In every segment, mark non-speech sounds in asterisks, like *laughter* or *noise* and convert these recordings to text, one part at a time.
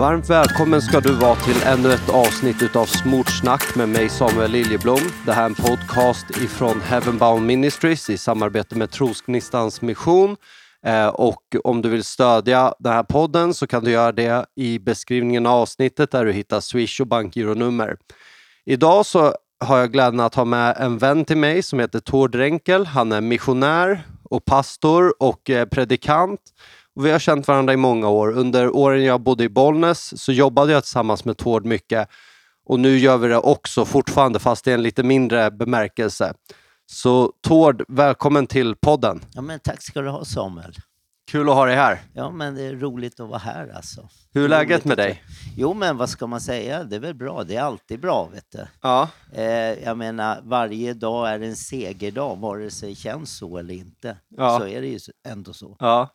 Varmt välkommen ska du vara till ännu ett avsnitt utav Smartsnack med mig Samuel Liljeblom. Det här är en podcast ifrån Heavenbound Ministries i samarbete med Trosgnistans mission. Eh, och om du vill stödja den här podden så kan du göra det i beskrivningen av avsnittet där du hittar Swish och bankgironummer. Idag så har jag glädjen att ha med en vän till mig som heter Tord Renkel. Han är missionär och pastor och eh, predikant. Och vi har känt varandra i många år. Under åren jag bodde i Bollnäs så jobbade jag tillsammans med Tord mycket. Och nu gör vi det också fortfarande, fast i en lite mindre bemärkelse. Så Tord, välkommen till podden. Ja, men tack ska du ha Samuel. Kul att ha dig här. Ja, men det är roligt att vara här alltså. Hur är läget med dig? Jo, men vad ska man säga? Det är väl bra. Det är alltid bra, vet du. Ja, Eh, jag menar, varje dag är en segerdag, vare sig det känns så eller inte. Ja. Så är det ju ändå så. ja.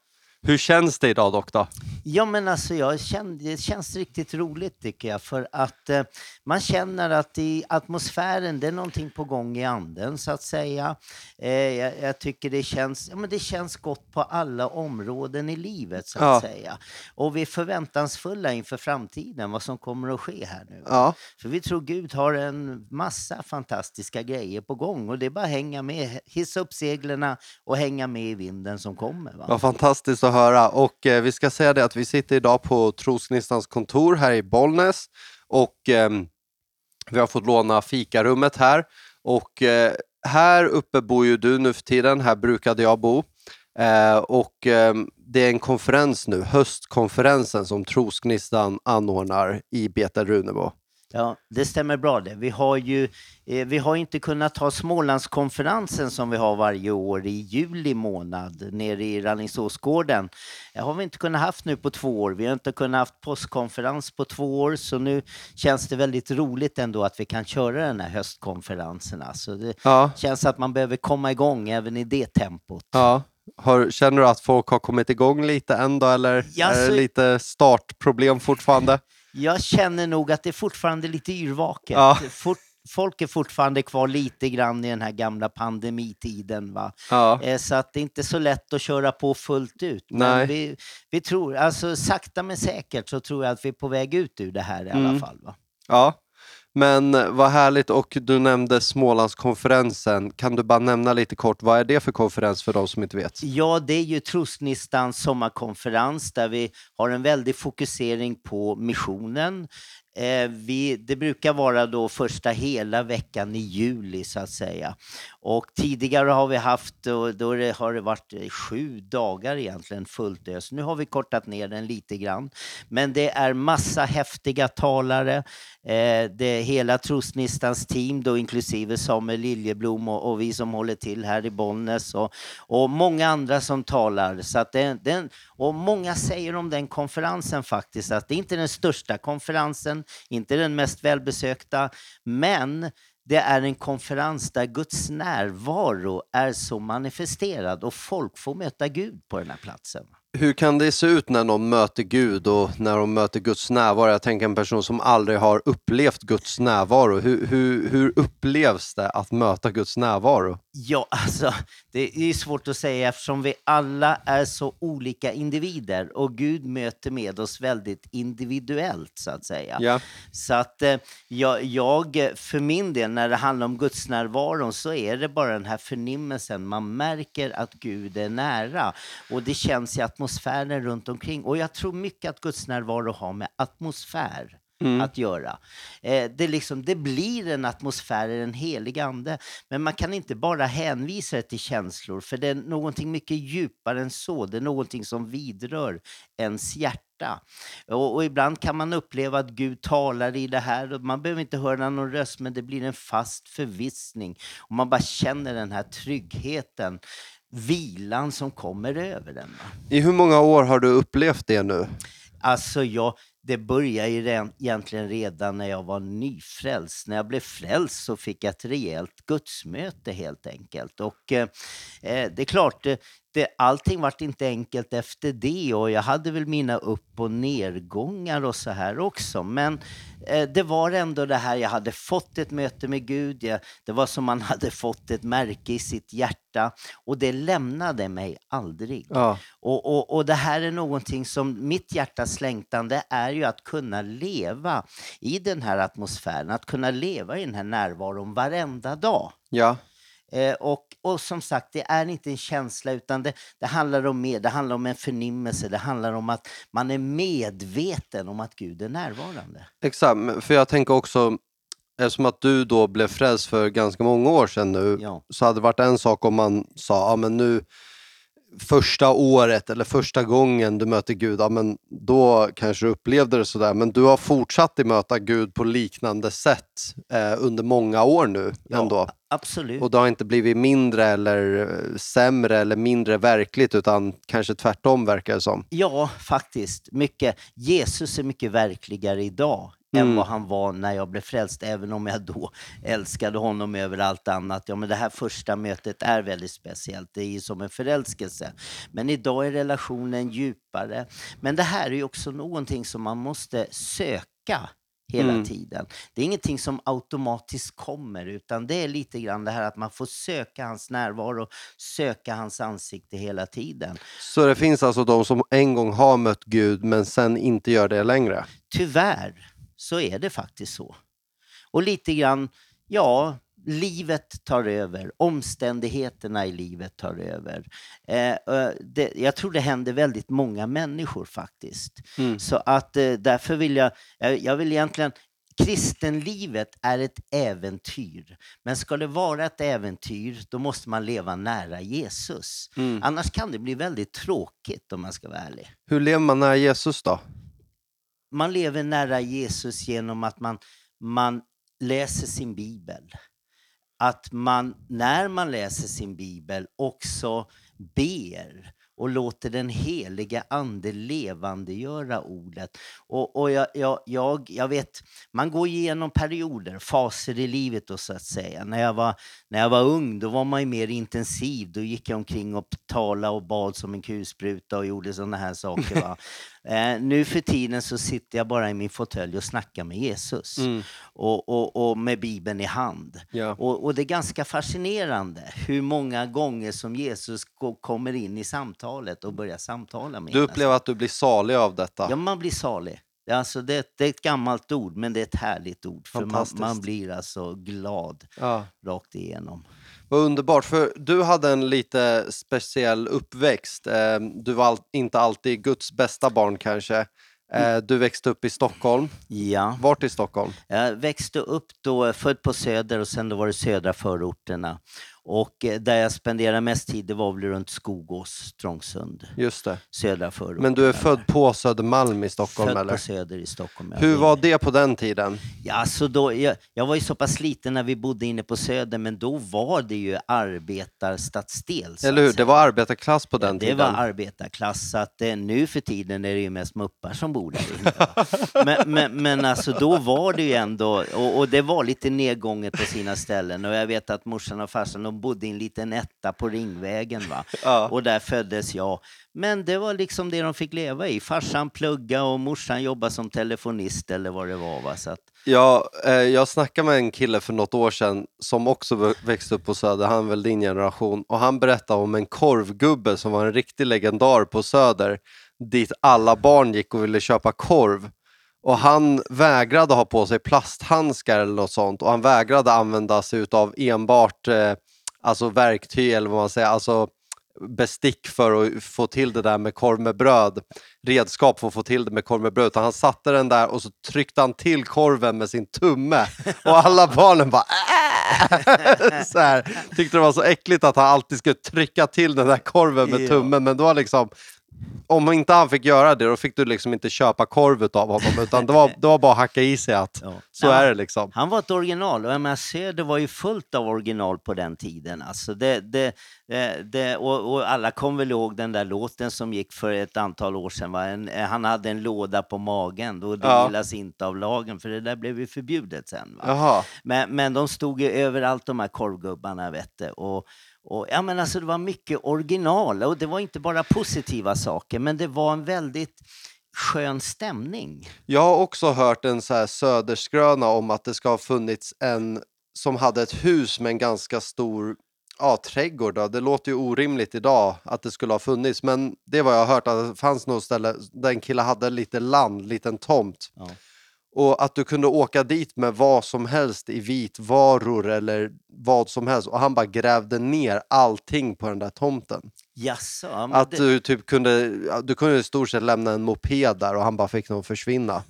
Hur känns det idag dock då? Ja, men alltså jag känner, det känns riktigt roligt tycker jag, för att eh, man känner att i atmosfären, det är någonting på gång i anden så att säga. Eh, jag, jag tycker det känns, ja, men det känns gott på alla områden i livet så att Ja. säga. Och vi är förväntansfulla inför framtiden, vad som kommer att ske här nu. Ja, För vi tror Gud har en massa fantastiska grejer på gång och det är bara att hänga med, hissa upp seglerna och hänga med i vinden som kommer. Va? vad fantastiskt att höra. Och eh, vi ska säga det att vi sitter idag på Trosgnistans kontor här i Bollnäs och eh, vi har fått låna fikarummet här. Och eh, här uppe bor ju du nu för tiden, här brukade jag bo. Eh, och ehm, det är en konferens nu, höstkonferensen som Trosgnistan anordnar i Beta Runebo. Ja, det stämmer bra det. Vi har ju eh, vi har inte kunnat ha Smålandskonferensen som vi har varje år i juli månad nere i Rallingsåsgården. Det har vi inte kunnat haft nu på två år. Vi har inte kunnat haft påskkonferens på två år så nu känns det väldigt roligt ändå att vi kan köra den här höstkonferensen. Alltså det Ja, känns att man behöver komma igång även i det tempot. ja. Har, känner du att folk har kommit igång lite ändå eller Ja, är det så- lite startproblem fortfarande? Jag känner nog att det är fortfarande lite yrvaket. Ja. Fort, folk är fortfarande kvar lite grann i den här gamla pandemitiden. Va? Ja, Eh, Så att det är inte så lätt att köra på fullt ut. Nej. Men vi, vi tror, alltså sakta men säkert så tror jag att vi är på väg ut ur det här i alla Mm. fall. Va? ja. Men vad härligt och du nämnde Smålandskonferensen. Kan du bara nämna lite kort, vad är det för konferens för de som inte vet? Ja, det är ju Trosgnistans sommarkonferens där vi har en väldig fokusering på missionen. Eh, vi, det brukar vara då första hela veckan i juli så att säga. Och tidigare har vi haft, då, det, har det varit eh, sju dagar egentligen fullt ös. Nu har vi kortat ner den lite grann. Men det är massa häftiga talare. Eh, det är hela Trosnistans team då inklusive Samuel Liljeblom och, och vi som håller till här i Bollnäs och, och många andra som talar. Så att det, den, och många säger om den konferensen faktiskt att det inte är den största konferensen, inte den mest välbesökta, men det är en konferens där Guds närvaro är så manifesterad och folk får möta Gud på den här platsen. Hur kan det se ut när någon möter Gud och när de möter Guds närvaro? Jag tänker en person som aldrig har upplevt Guds närvaro. Hur, hur, hur upplevs det att möta Guds närvaro? Ja, *laughs* alltså, det är svårt att säga eftersom vi alla är så olika individer och Gud möter med oss väldigt individuellt så att säga. Ja. Så att eh, jag, jag, för min del, när det handlar om Guds närvaron så är det bara den här förnimmelsen. Man märker att Gud är nära och det känns i atmosfären runt omkring. Och jag tror mycket att Guds närvaro har med atmosfär att göra. Eh, det, liksom, det blir en atmosfär i den heliga ande, men man kan inte bara hänvisa det till känslor, för det är någonting mycket djupare än så. Det är någonting som vidrör ens hjärta. Och, och ibland kan man uppleva att Gud talar i det här. Man behöver inte höra någon röst, men det blir en fast förvissning. Och man bara känner den här tryggheten, vilan som kommer över den. I hur många år har du upplevt det nu? Alltså, jag, det började ju redan, egentligen redan när jag var nyfrälst. När jag blev frälst så fick jag ett rejält gudsmöte helt enkelt. Och eh, eh det är klart, eh, det, allting vart inte enkelt efter det och jag hade väl mina upp och nedgångar och så här också. Men eh, det var ändå det här, jag hade fått ett möte med Gud, jag, det var som man *laughs* hade fått ett märke i sitt hjärta och det lämnade mig aldrig. Ja. Och, och, och det här är någonting som mitt hjärtas längtan, det är ju att kunna leva i den här atmosfären, att kunna leva i den här närvaron varenda dag. Ja. Eh, och, och som sagt, det är inte en känsla utan det, det handlar om mer, det handlar om en förnimmelse, det handlar om att man är medveten om att Gud är närvarande. Exakt, för jag tänker också, eftersom att du då blev frälst för ganska många år sedan nu, Ja. så hade det varit en sak om man sa, ja men nu första året eller första gången du möter Gud, ja men då kanske du upplevde det sådär, men du har fortsatt att möta Gud på liknande sätt eh, under många år nu ändå. Ja, absolut. Och det har inte blivit mindre eller eh, sämre eller mindre verkligt utan kanske tvärtom verkar det som. Ja, faktiskt. Mycket. Jesus är mycket verkligare idag Mm. än vad han var när jag blev frälst, även om jag då älskade honom över allt annat. Ja, men det här första mötet är väldigt speciellt. Det är ju som en förälskelse. Men idag är relationen djupare. Men det här är ju också någonting som man måste söka hela Mm. tiden. Det är ingenting som automatiskt kommer, utan det är lite grann det här att man får söka hans närvaro, söka hans ansikte hela tiden. Så det finns alltså de som en gång har mött Gud men sen inte gör det längre? Tyvärr så är det faktiskt så. Och lite grann, ja, livet tar över, omständigheterna i livet tar över. Eh, eh, det, jag tror det händer väldigt många människor faktiskt. Mm. Så att eh, därför vill jag, jag, jag vill egentligen Kristenlivet är ett äventyr, men ska det vara ett äventyr, då måste man leva nära Jesus. Mm. Annars kan det bli väldigt tråkigt om man ska vara ärlig. Hur lever man nära Jesus då? Man lever nära Jesus genom att man, man läser sin bibel. Att man, när man läser sin bibel, också ber och låter den heliga ande levandegöra ordet. Och, och jag, jag, jag, jag vet, man går igenom perioder, faser i livet då, så att säga. När jag, var, när jag var ung, då var man ju mer intensiv. Då gick jag omkring och talade och bad som en kulspruta och gjorde sådana här saker. Va? *laughs* Eh, nu för tiden så sitter jag bara i min fåtölj och snackar med Jesus. Mm. Och, och, och med Bibeln i hand. Ja. Och, och det är ganska fascinerande hur många gånger som Jesus ko- kommer in i samtalet och börjar samtala med Du upplever att du blir salig av detta? Ja, man blir salig. Det är Alltså det, det är ett gammalt ord, men det är ett härligt ord. För man, man blir alltså glad Ja. rakt igenom. Vad underbart, för du hade en lite speciell uppväxt. Eh, Du var inte alltid Guds bästa barn kanske. Eh, Du växte upp i Stockholm. Ja, Vart i Stockholm? jag växte upp då, född på Söder och sen då var det södra förorterna. Och eh, där jag spenderade mest tid, det var väl runt Skogås, Trångsund, Just det. södra förorterna. Men du är född på Södermalm i Stockholm Född eller? på Söder i Stockholm. ja. Hur var det på den tiden? Ja, så då, jag, jag var ju så pass liten när vi bodde inne på Söder, men då var det ju arbetarstadsdel. så Eller att hur? säga. Det var arbetarklass på den det tiden. var arbetarklass, så att eh, nu för tiden är det ju mest muppar som bor där inne. va. men, men, men alltså då var det ju ändå, och, och det var lite nedgånget på sina ställen. Och jag vet att morsan och farsan de bodde i en liten etta på Ringvägen. Va? *laughs* Ja. Och där föddes jag. Men det var liksom det de fick leva i. Farsan plugga och morsan jobba som telefonist eller vad det var. Va? Så att, Ja, eh, jag snackade med en kille för något år sedan som också vä- växte upp på Söder, han är väl din generation, och han berättade om en korvgubbe som var en riktig legendar på Söder, dit alla barn gick och ville köpa korv. Och han vägrade ha på sig plasthandskar eller något sånt och han vägrade använda sig av enbart eh, alltså verktyg eller vad man säger, alltså bestick för att få till det där med korv med bröd, redskap för att få till det med korv med bröd. Utan han satte den där och så tryckte han till korven med sin tumme och alla *laughs* barnen bara "Äh!" så här, Tyckte det var så äckligt att han alltid skulle trycka till den där korven med tummen men då liksom om inte han fick göra det, då fick du liksom inte köpa korvet av honom, utan det var, det var bara att hacka i sig att Ja. så Ja, är det liksom. Han var ett original och jag menar, Söder var ju fullt av original på den tiden. Alltså det, det, det, och, och alla kommer väl ihåg den där låten som gick för ett antal år sedan. En, eh, han hade en låda på magen, då det Ja. gillas inte av lagen, för det där blev ju förbjudet sen. Men, men de stod ju överallt de här korvgubbarna vet du. Och, och, ja, men alltså, det var mycket original och det var inte bara positiva saker men det var en väldigt skön stämning. Jag har också hört en så här söderskröna om att det ska ha funnits en som hade ett hus med en ganska stor ja, trädgård. Då. Det låter ju orimligt idag att det skulle ha funnits, men det var jag har hört att det fanns något ställe där en kille hade lite land, liten tomt. Ja. Och att du kunde åka dit med vad som helst i vitvaror eller vad som helst och han bara grävde ner allting på den där tomten. Jaså, Att det, du typ kunde, du kunde i stort sett lämna en moped där och han bara fick den att försvinna.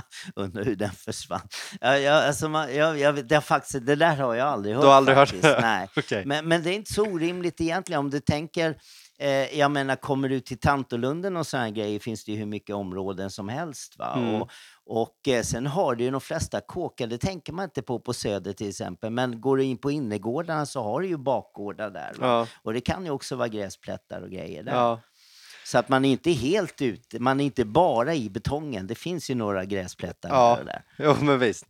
*laughs* undrar hur den försvann. Ja, ja, alltså man, jag, jag, det, faktiskt, det där har jag aldrig hört. Du har aldrig hört faktiskt. det? Nej. *laughs* Okej. Men, men det är inte så orimligt egentligen om du tänker Eh, jag menar, kommer du till Tantolunden och sådana grejer finns det ju hur mycket områden som helst. Va? Mm. Och, och eh, sen har du ju de flesta kåkar, det tänker man inte på på Söder till exempel, men går du in på innergårdarna så har du ju bakgårdar där. Ja, Och det kan ju också vara gräsplättar och grejer där. ja. Så att man är inte helt ute, man är inte bara i betongen. Det finns ju några gräsplättar Ja. där. Jo, men visst.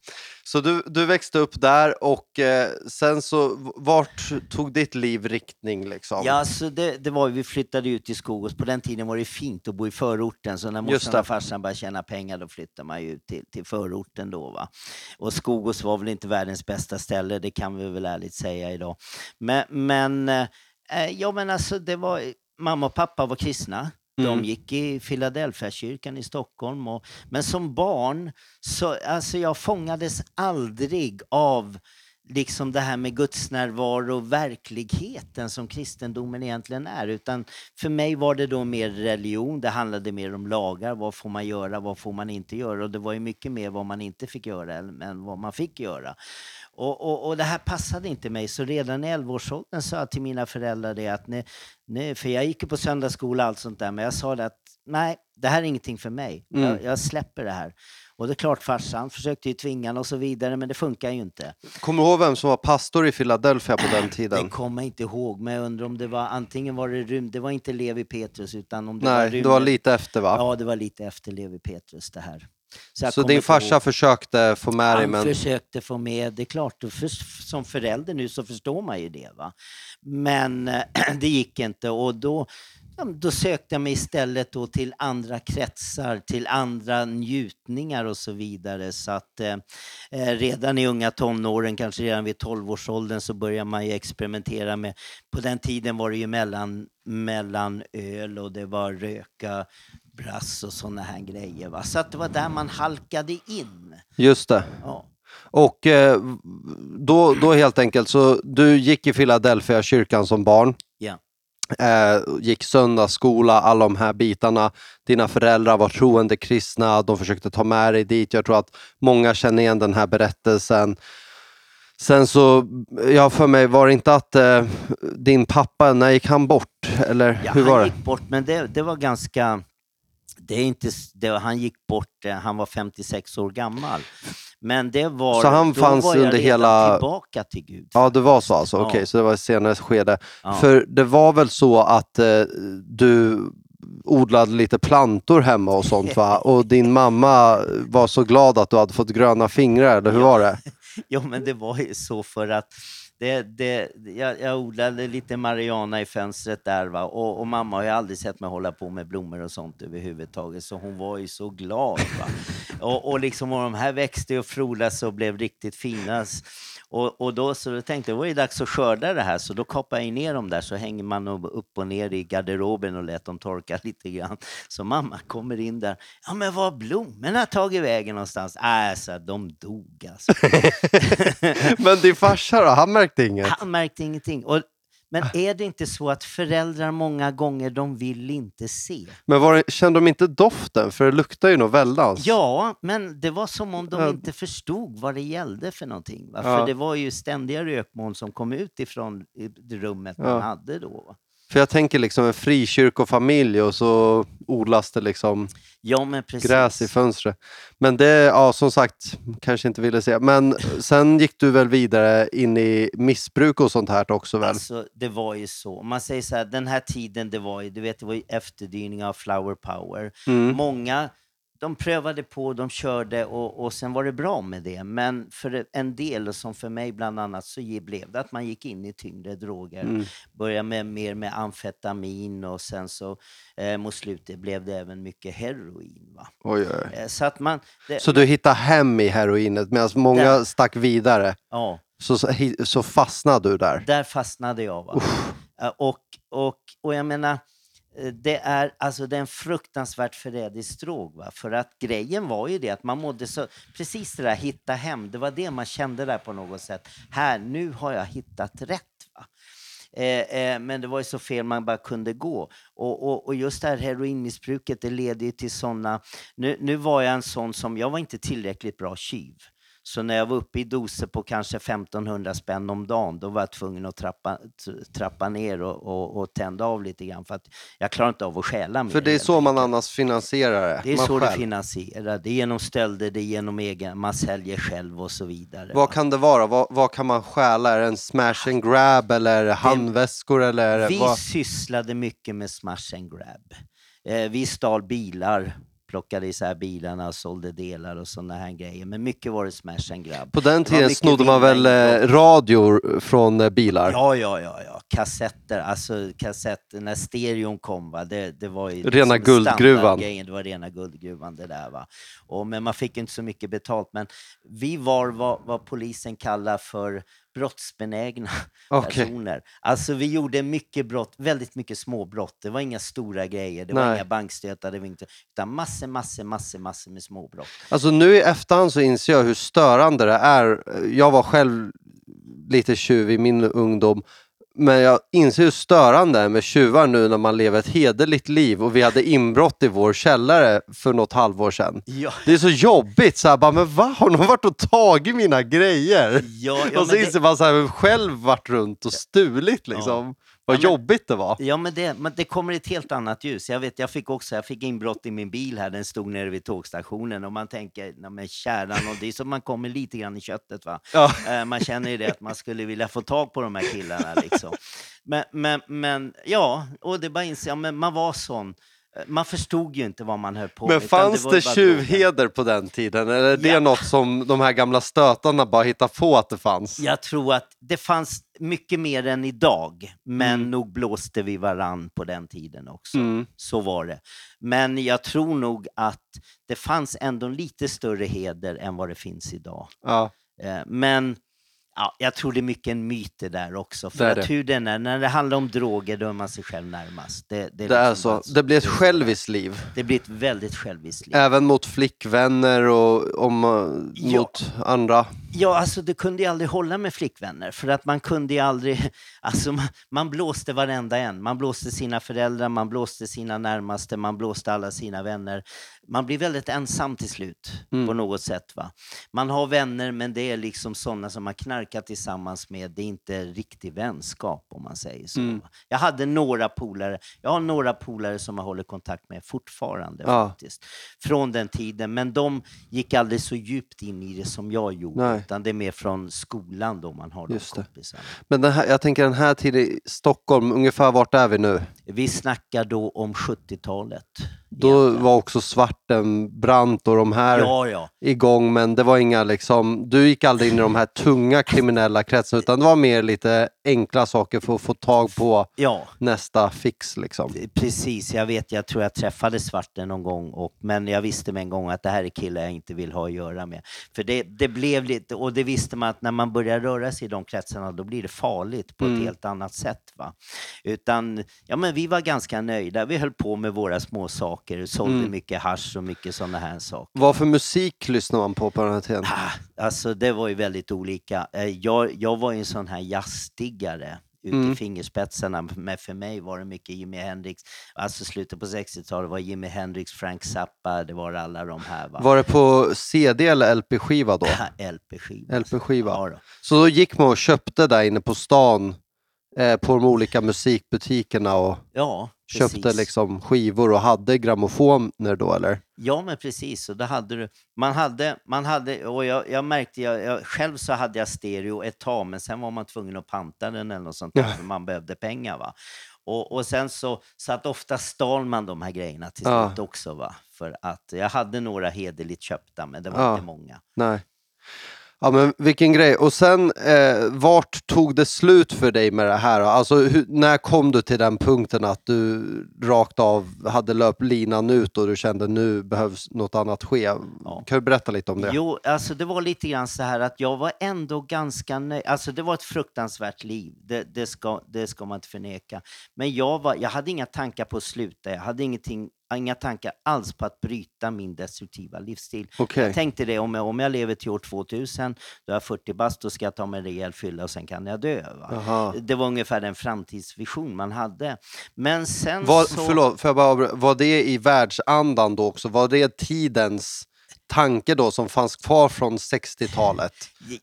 Så du, du växte upp där och eh, sen så, vart tog ditt liv riktning liksom? Ja, så det, det var vi flyttade ut till Skogås. På den tiden var det fint att bo i förorten, så när morsan och farsan började tjäna pengar då flyttade man ju ut till, till förorten då. Va? Och Skogås var väl inte världens bästa ställe, det kan vi väl ärligt säga idag. Men, men eh, ja, men alltså det var, mamma och pappa var kristna. De Mm. gick i Philadelphia-kyrkan i Stockholm. Och, men som barn, så, alltså jag fångades aldrig av liksom det här med Guds närvaro och verkligheten som kristendomen egentligen är. Utan för mig var det då mer religion, det handlade mer om lagar, vad får man göra, vad får man inte göra? Och det var ju mycket mer vad man inte fick göra än vad man fick göra. Och, och, och det här passade inte mig, så redan i 11-årsåldern sa jag till mina föräldrar det att, nej, nej, för jag gick ju på söndagsskola och allt sånt där, men jag sa det att nej, det här är ingenting för mig. Mm. Jag, jag släpper det här. Och det är klart farsan försökte ju tvinga honom och så vidare, men det funkar ju inte. Kommer du ihåg vem som var pastor i Philadelphia på den Det tiden? kommer jag inte ihåg, men jag undrar om det var antingen var det Rym, det var inte Levi Petrus utan om det var Nej, Rym. det var lite efter va? Ja, det var lite efter Levi Petrus det här. Så kommer din farsa ihåg. försökte få med dig Han men... försökte få med, det är klart, för, som förälder nu så förstår man ju det. Va? Men *clears throat* det gick inte och då, då sökte jag mig istället då till andra kretsar, till andra njutningar och så vidare. Så att eh, eh, redan i unga tonåren, kanske redan vid 12-årsåldern, så börjar man ju experimentera med, på den tiden var det ju mellan, mellan öl och det var röka brass och sådana här grejer. Va? Så att det var där man halkade in. Just det. Ja. Och eh, då, då helt enkelt, så du gick i Philadelphia kyrkan som barn. Ja. Eh, gick söndagsskola, alla de här bitarna. Dina föräldrar var troende kristna, de försökte ta med dig dit. Jag tror att många känner igen den här berättelsen. Sen så, ja för mig, var det inte att eh, din pappa, när gick han bort? Eller Ja, hur han var det? gick bort, men det, det var ganska... Det är inte, det, han gick bort, eh, han var 56 år gammal. Men det var, Så han fanns var under hela- tillbaka till Gud. Ja, det var så alltså? Ja. Okej, så det var ett senare skede. Ja. För det var väl så att eh, du odlade lite plantor hemma och sånt va? *laughs* Och din mamma var så glad att du hade fått gröna fingrar, eller hur var det? *laughs* Jo, men det var ju så för att det, det, jag, jag odlade lite marijuana i fönstret där va? Och, och mamma har ju aldrig sett mig hålla på med blommor och sånt överhuvudtaget så hon var ju så glad. Va? *laughs* Och, och liksom och de här växte och frodades och blev riktigt fina. Och, och då så tänkte jag det var ju dags att skörda det här så då kapade jag ner dem där så hänger man upp och ner i garderoben och lät dem torka *laughs* lite grann. Så mamma kommer in där. Ja men var har blommorna tagit vägen någonstans? Så här, de dog alltså. *laughs* Men din farsa då, han märkte inget? Han märkte ingenting. Och, men Ah. är det inte så att föräldrar många gånger, de vill inte se? Men var kände de inte doften? För det luktar ju nog väldans. Ja, men det var som om de Ja. inte förstod vad det gällde för någonting. Va? Ja. För det var ju ständiga rökmoln som kom ut ifrån rummet Ja. man hade då. Va? För jag tänker liksom en frikyrkofamilj och så odlas det liksom Ja, gräs i fönstret. Men det, ja som sagt, kanske inte ville säga. Men sen gick du väl vidare in i missbruk och sånt här också väl? Alltså, det var ju så. Man säger så här, den här tiden, det var ju, du vet, det var ju efterdyningar av flower power. Mm. Många, de prövade på, de körde och, och sen var det bra med det. Men för en del, som för mig bland annat, så blev det att man gick in i tyngre droger. Mm. Började med mer med amfetamin och sen så eh, mot slutet blev det även mycket heroin. Va? Oj, oj. Eh, så att man, det, Så du hittade hem i heroinet medan många Där. stack vidare. ja. Så, så, fastnade du där. Där fastnade jag. Va? Eh, Och, och, och jag menar, Eh, det är, alltså, det är en fruktansvärt förrädisk drog. Va? För att grejen var ju det att man mådde så... Precis det där hitta hem, det var det man kände där på något sätt. Här, nu har jag hittat rätt. Va? Eh, eh, men det var ju så fel man bara kunde gå. Och, och, och just det här heroinmissbruket, det leder ju till sådana... Nu, nu var jag en sån som, jag var inte tillräckligt bra tjuv. Så när jag var uppe i doser på kanske 1500 spänn om dagen, då var jag tvungen att trappa, trappa ner och, och, och tända av lite grann för att jag klarar inte av att stjäla mer. För det är så man annars finansierar det. Det är man så det själv. finansierar. Det är genom stölder, det är genom egen, man säljer själv och så vidare. Vad va. kan det vara? Vad, vad kan man stjäla? Är det en smash and grab eller det handväskor eller? det- Vi vad? sysslade mycket med smash and grab. Eh, vi stal bilar, plockade isär bilarna och sålde delar och sådana här grejer. Men mycket var det smash and grab. På den tiden snodde man väl eh, radior från eh, bilar? Ja, ja, ja, ja. Kassetter, alltså kassetter, när stereon kom, va? Det, det var ju Rena liksom guldgruvan. Det var rena guldgruvan det där. Va? Och, men man fick inte så mycket betalt. Men vi var vad, vad polisen kallar för brottsbenägna *laughs* Okej. personer. Alltså vi gjorde mycket brott, väldigt mycket småbrott. Det var inga stora grejer, det var Nej. inga bankstötar, det var inte, utan massor, massor, massor, massor med småbrott. Alltså nu i efterhand så inser jag hur störande det är. Jag var själv lite tjuv i min ungdom. Men jag inser hur störande det är med tjuvar nu när man lever ett hederligt liv och vi hade inbrott i vår källare för något halvår sedan. Ja, Det är så jobbigt, så här, bara, men va? Har någon varit och tagit mina grejer? ja, ja, och så men det- inser man så här, själv varit runt och stulit liksom. Vad Ja, men- jobbigt det var. Ja, men det, men det kommer ett helt annat ljus. Jag vet, jag fick också, jag fick inbrott i min bil här, den stod nere vid tågstationen och man tänker, nej men kärran, och det är som man kommer lite grann i köttet va. Ja. Eh, Man känner ju det att man skulle vilja få tag på de här killarna liksom. Men, men, men ja, och det bara inser, ja, men man var sån. Man förstod ju inte vad man höll på Men med. utan fanns det, drogen. tjuvheder på den tiden? Eller är det Ja. något som de här gamla stötarna bara hittar på att det fanns? Jag tror att det fanns mycket mer än idag, men Mm. nog blåste vi varann på den tiden också. Mm. Så var det. Men jag tror nog att det fanns ändå en lite större heder än vad det finns idag. Ja. Eh, Men ja, jag tror det är mycket en myt det där också. För Det är att det. hur den är, när det handlar om droger, då är man sig själv närmast. Det, det, Det är liksom så. bara Det blir ett är själviskt liv. Det blir ett väldigt själviskt liv. Även mot flickvänner och om, eh, Ja. mot andra. Ja, alltså det kunde ju aldrig hålla med flickvänner för att man kunde ju aldrig, *laughs* alltså man, man blåste varenda en. Man blåste sina föräldrar, man blåste sina närmaste, man blåste alla sina vänner. Man blir väldigt ensam till slut Mm. på något sätt. Va? Man har vänner men det är liksom sådana som man knarkar tillsammans med. Det är inte riktig vänskap om man säger så. Mm. Jag hade några polare, jag har några polare som jag håller kontakt med fortfarande Ja. faktiskt. Från den tiden, men de gick aldrig så djupt in i det som jag gjorde. Nej. Utan det är mer från skolan då man har de Just det. kompisarna. Men den här, jag tänker den här tiden i Stockholm, ungefär vart är vi nu? Vi snackar då om 70-talet. Då egentligen. var också Svarten, Brant och de här Ja, ja. igång, men det var inga liksom, du gick aldrig in i de här tunga kriminella kretsarna, utan det var mer lite enkla saker för att få tag på Ja, nästa fix liksom. precis. Jag vet, jag tror jag träffade Svarten någon gång, och, men jag visste med en gång att det här är killar jag inte vill ha att göra med. För det, det blev lite, och det visste man att när man börjar röra sig i de kretsarna, då blir det farligt på Mm. ett helt annat sätt. Va? Utan, ja men vi var ganska nöjda. Vi höll på med våra små saker, sålde Mm. mycket hasch och mycket sådana här saker. Vad för musik lyssnar man på på den här tiden? Ah, Alltså det var ju väldigt olika. Eh, Jag, jag var ju en sån här jazzdiggare ut Mm. i fingerspetsarna, men för mig var det mycket Jimi Hendrix. Alltså slutet på 60-talet var Jimi Hendrix, Frank Zappa, det var alla de här. Va? Var det på CD eller LP-skiva då? *laughs* LP-skiva. LP-skiva. Ja, då. Så då gick man och köpte där inne på stan eh, på de olika musikbutikerna och Ja, köpte liksom skivor och hade grammofoner då eller? Ja, men precis. Och då hade du, man hade, man hade, och jag, jag märkte, jag, jag, själv så hade jag stereo ett tag, men sen var man tvungen att panta den eller något sånt där, Ja. för man behövde pengar. Va? Och, och sen så, så att ofta stal man de här grejerna till Ja. slut också. Va? För att jag hade några hederligt köpta, men det var Ja. inte många. Nej. Ja men vilken grej. Och sen, eh, vart tog det slut för dig med det här? då? Alltså hur, när kom du till den punkten att du rakt av hade löpt linan ut och du kände nu behövs något annat ske? Ja. Kan du berätta lite om det? Jo, alltså det var lite grann så här att jag var ändå ganska nöjd. Alltså det var ett fruktansvärt liv, det, det, ska, det ska man inte förneka. Men jag, var, jag hade inga tankar på att sluta, jag hade ingenting, inga tankar alls på att bryta min destruktiva livsstil. Okej. Jag tänkte det, om jag, om jag lever till år 2000, då är jag 40 bast, då ska jag ta mig en rejäl fylla och sen kan jag dö. Det var ungefär den framtidsvision man hade. Men sen Var, så... Förlåt, får jag bara, var det i världsandan då också? Var det tidens tanke då som fanns kvar från 60-talet?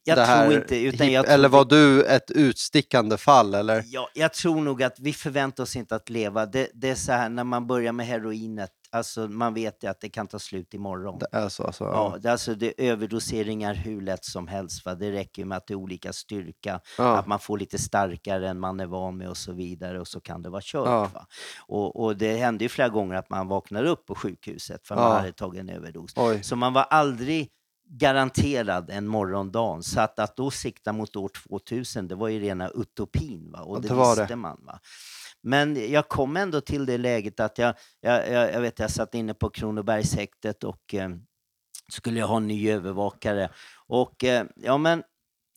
Jag Det tror inte, utan hip- jag tror eller var du ett utstickande fall? Eller? Ja, jag tror nog att vi förväntar oss inte att leva. Det, det är så här när man börjar med heroinet, alltså man vet ju att det kan ta slut imorgon. Det är så alltså? Ja, det, alltså det är överdoseringar hur lätt som helst. Va? Det räcker med att det är olika styrka, Ja. att man får lite starkare än man är van med och så vidare och så kan det vara kört. Ja. Va? Och, och det hände ju flera gånger att man vaknade upp på sjukhuset för man Ja. hade tagit en överdos. Oj. Så man var aldrig garanterad en morgondag. Så att, att då sikta mot år 2000, det var ju rena utopin. Va? Och det, det var det. visste man. Va? Men jag kom ändå till det läget att jag, jag, jag, jag vet jag satt inne på Kronobergshäktet och eh, skulle jag ha en ny övervakare. Och eh, ja, men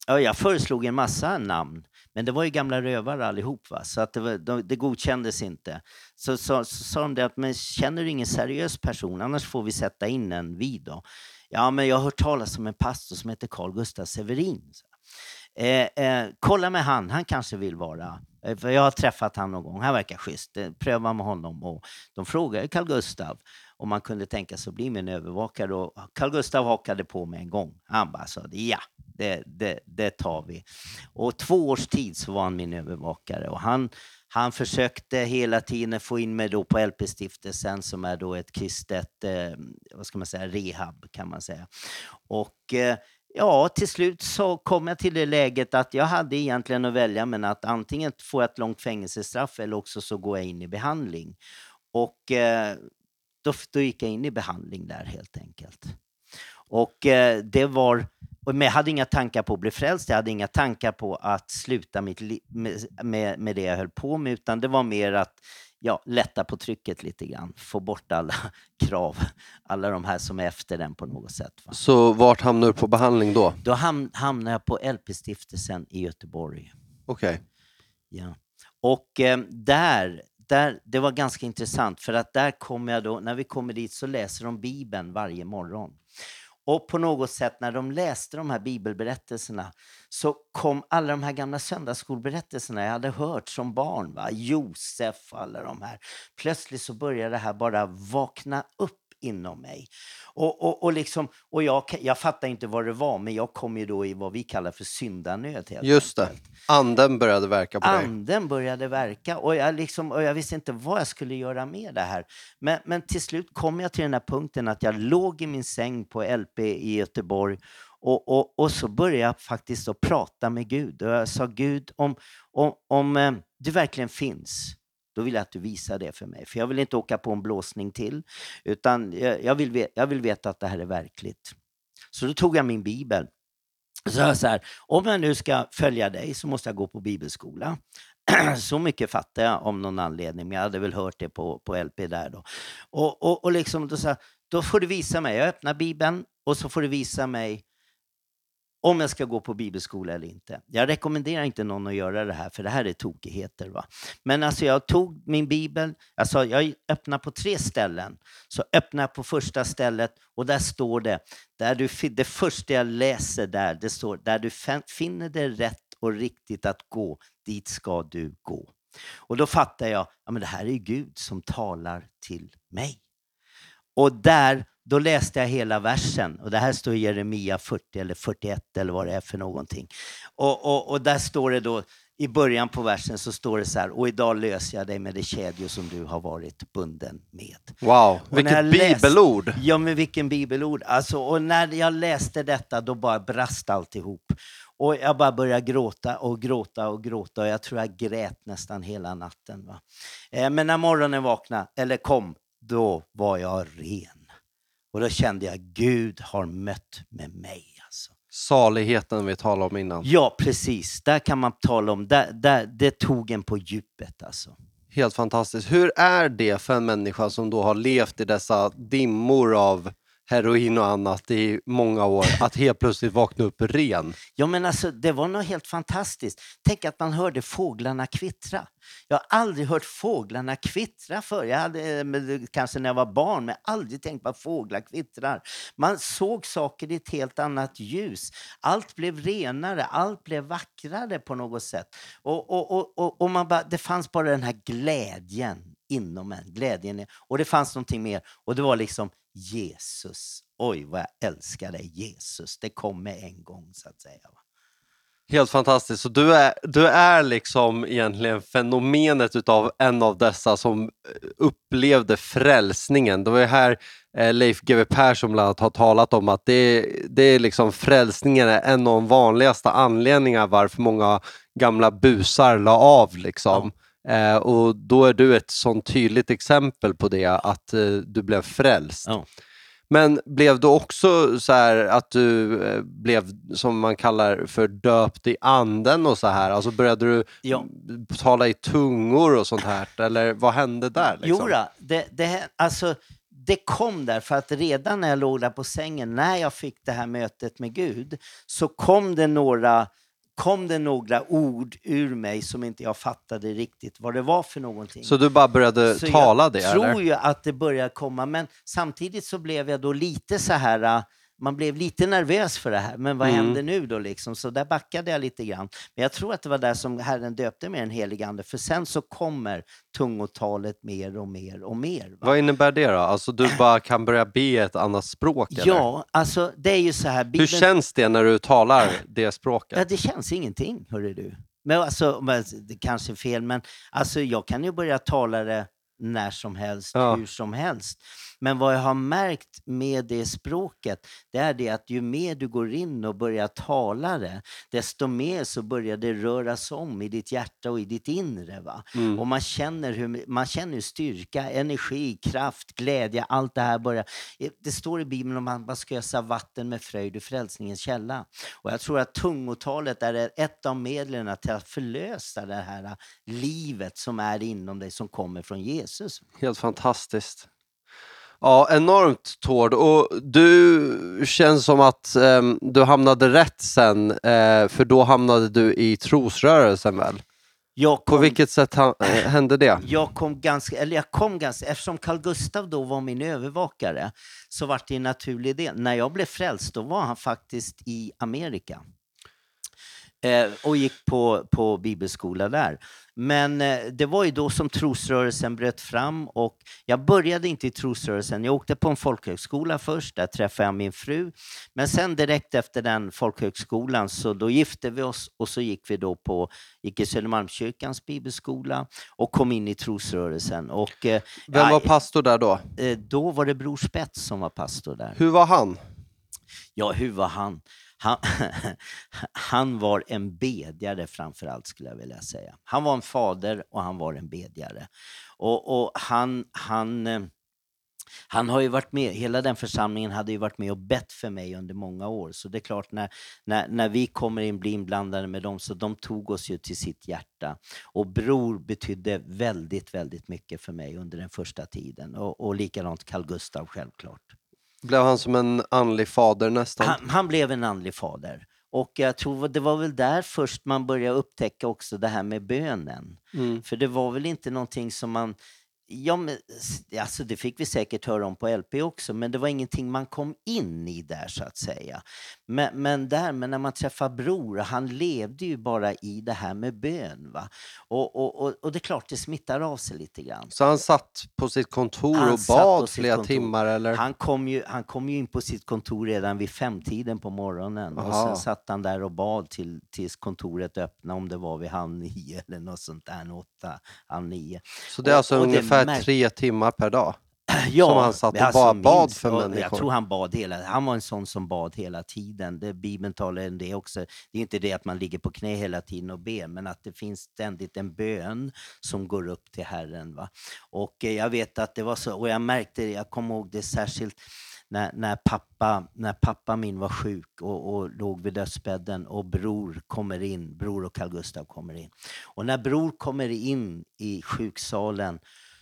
ja, jag föreslog en massa namn. Men det var ju gamla rövare allihop, va? så att det, var, de, det godkändes inte. Så sa de det att, men känner du ingen seriös person, annars får vi sätta in en vi då. Ja, men jag har hört talas om en pastor som heter Carl Gustaf Severin. Eh, eh, kolla med han, han kanske vill vara... eh, För jag har träffat han någon gång, han verkar schysst. Eh, pröva med honom. Och de frågade Carl Gustaf om man kunde tänka sig att bli min övervakare. Och Carl Gustaf hakade på med en gång. Han bara sa ja, det, det, det tar vi. Och två års tid så var han min övervakare. Och han, han försökte hela tiden få in mig då på LP-stiftelsen som är då ett kristet, eh, vad ska man säga, rehab kan man säga. Och eh, ja, till slut så kom jag till det läget att jag hade egentligen att välja men att antingen får jag ett långt fängelsestraff eller också så går jag in i behandling. Och eh, då, då gick jag in i behandling där helt enkelt. Och eh, det var, men jag hade inga tankar på att bli frälst, jag hade inga tankar på att sluta mitt med, med, med det jag höll på med, utan det var mer att ja, lätta på trycket lite grann, få bort alla *laughs* krav, alla de här som är efter den på något sätt. Va? Så vart hamnade du på behandling då? Då ham, hamnade jag på LP-stiftelsen i Göteborg. Okej. Ja. Och eh, där, där, det var ganska intressant för att där kom jag då, när vi kommer dit så läser de Bibeln varje morgon. Och på något sätt när de läste de här bibelberättelserna så kom alla de här gamla söndagsskolberättelserna jag hade hört som barn, va? Josef och alla de här. Plötsligt så började det här bara vakna upp inom mig. Och, och, och, liksom, och jag, jag fattar inte vad det var, men jag kom ju då i vad vi kallar för syndanöd. Helt Just det. enkelt. Anden började verka på dig. Anden började verka och jag, liksom, och jag visste inte vad jag skulle göra med det här. Men, men till slut kom jag till den här punkten att jag låg i min säng på LP i Göteborg och, och, och så började jag faktiskt att prata med Gud. Och jag sa Gud, om, om, om eh, du verkligen finns, då vill jag att du visar det för mig. För jag vill inte åka på en blåsning till, utan jag, jag, vill, jag vill veta att det här är verkligt. Så då tog jag min bibel så sa jag så här, om jag nu ska följa dig så måste jag gå på bibelskola. *clears throat* Så mycket fattar jag om någon anledning, men jag hade väl hört det på, på LP där då. Och, och, och liksom då, sa jag, då får du visa mig, jag öppnar bibeln och så får du visa mig om jag ska gå på bibelskola eller inte. Jag rekommenderar inte någon att göra det här, för det här är tokigheter. Va? Men alltså jag tog min bibel, jag jag öppnade på tre ställen. Så öppnade jag på första stället och där står det, där du, det första jag läser där, det står där du finner det rätt och riktigt att gå, dit ska du gå. Och då fattar jag, ja men det här är Gud som talar till mig. Och där, då läste jag hela versen och det här står i Jeremia 40 eller 41 eller vad det är för någonting. Och, och, och där står det då, i början på versen så står det så här, och idag löser jag dig med de kedjor som du har varit bunden med. Wow, Och vilket läst- bibelord! Ja, men vilken bibelord. Alltså, och när jag läste detta, då bara brast alltihop. Och jag bara började gråta och gråta och gråta och jag tror jag grät nästan hela natten. Va? Eh, men när morgonen vaknade, eller kom, då var jag ren. Och då kände jag, Gud har mött med mig. Alltså. Saligheten vi talade om innan. Ja, precis. Där kan man tala om, där, där, det tog en på djupet alltså. Helt fantastiskt. Hur är det för en människa som då har levt i dessa dimmor av heroin och annat i många år, att helt plötsligt vakna upp ren? Ja, men alltså, det var något helt fantastiskt. Tänk att man hörde fåglarna kvittra. Jag har aldrig hört fåglarna kvittra förr. Jag hade, eh, kanske när jag var barn, men aldrig tänkt på att fåglar kvittrar. Man såg saker i ett helt annat ljus. Allt blev renare, allt blev vackrare på något sätt. Och, och, och, och, och man bara, det fanns bara den här glädjen inom en. Glädjen. Och det fanns någonting mer. Och det var liksom Jesus. Oj, vad jag älskar dig, Jesus. Det kom med en gång, så att säga. Helt fantastiskt. Så du är, du är liksom egentligen fenomenet utav en av dessa som eh, upplevde frälsningen. Det var ju här eh, Leif GW Persson bland annat har talat om att det, det är liksom frälsningen är en av de vanligaste anledningarna varför många gamla busar la av. Liksom. Eh, och då är du ett sånt tydligt exempel på det, att eh, du blev frälst. Ja. Men blev du också så här att du eh, blev, som man kallar för döpt i anden och så här? Alltså började du Ja. tala i tungor och sånt här? Eller vad hände där? Liksom? Jo, då, det, det, alltså, det kom där för att redan när jag låg där på sängen, när jag fick det här mötet med Gud, så kom det några kom det några ord ur mig som inte jag fattade riktigt vad det var för någonting. Så du bara började Så tala det? jag tror eller? ju att det började komma, men samtidigt så blev jag då lite så här, äh, man blev lite nervös för det här. Men vad Mm. händer nu då liksom? Så där backade jag lite grann. Men jag tror att det var där som Herren döpte mig den helige Ande, för sen så kommer tungotalet mer och mer och mer. Va? Vad innebär det då? Alltså du bara kan börja be ett annat språk? Eller? Ja, alltså det är ju så här. Hur Bibeln, känns det när du talar det språket? Ja, det känns ingenting, hörru du. Men alltså, det kanske är fel, men alltså, jag kan ju börja tala det när som helst, Ja. hur som helst. Men vad jag har märkt med det språket, det är det att ju mer du går in och börjar tala det, desto mer så börjar det röras om i ditt hjärta och i ditt inre. Va? Mm. Och man känner, hur, man känner styrka, energi, kraft, glädje, allt det här börjar... Det står i Bibeln om att man ska ösa vatten med fröjd ur frälsningens källa. Och jag tror att tungotalet är ett av medlen till att förlösa det här livet som är inom dig, som kommer från Jesus. Helt fantastiskt. Ja, enormt Tord. Och du känns som att ehm, du hamnade rätt sen, eh, för då hamnade du i trosrörelsen väl? Jag På kom, vilket sätt ha, eh, hände det? jag kom ganska, eller jag kom ganska, eftersom Carl Gustav då var min övervakare, så var det en naturlig del. När jag blev frälst, då var han faktiskt i Amerika. Eh, och gick på, på bibelskola där. Men eh, det var ju då som trosrörelsen bröt fram och jag började inte i trosrörelsen. Jag åkte på en folkhögskola först, där träffade jag min fru. Men sen direkt efter den folkhögskolan så då gifte vi oss och så gick vi då på, gick i Södermalmskyrkans bibelskola och kom in i trosrörelsen. Och, eh, Vem ja, var pastor där då? eh, då var det Bror Spets som var pastor där. Hur var han? Ja, hur var han? Han, *laughs* han var en bedjare framför allt skulle jag vilja säga. Han var en fader och han var en bedjare. Och, och han, han, eh, han har ju varit med, hela den församlingen hade ju varit med och bett för mig under många år. Så det är klart, när, när, när vi kommer in, blir inblandade med dem, så de tog oss ju till sitt hjärta. Och bror betydde väldigt, väldigt mycket för mig under den första tiden. Och, och likadant Carl Gustav självklart. Blev han som en andlig fader nästan? Han, han blev en andlig fader. Och jag tror det var väl där först man började upptäcka också det här med bönen. Mm. För det var väl inte någonting som man Ja, men, alltså det fick vi säkert höra om på LP också, men det var ingenting man kom in i där så att säga. Men, men där, men när man träffar Bror, han levde ju bara i det här med bön. Va? Och, och, och, och det är klart, det smittar av sig lite grann. Så han satt på sitt kontor Han och bad flera kontor. timmar eller? Han kom, ju, han kom ju in på sitt kontor redan vid femtiden på morgonen och Aha. sen satt han där och bad till, tills kontoret öppnade, om det var vid halv nio eller något sånt där, åtta, halv nio. Så det är och- alltså och det ungefär tre timmar per dag? *clears throat* Ja, Som han satt och men bara bad för och människor. Jag tror han bad hela Han var en sån som bad hela tiden. Det, Bibeln talar om det också. Det är inte det att man ligger på knä hela tiden och ber, men att det finns ständigt en bön som går upp till Herren. Va? Och eh, jag vet att det var så, och jag märkte jag kommer ihåg det särskilt när, när, pappa, när pappa min var sjuk och, och låg vid dödsbädden och bror kommer in, bror och Carl Gustav kommer in. Och när bror kommer in i sjuksalen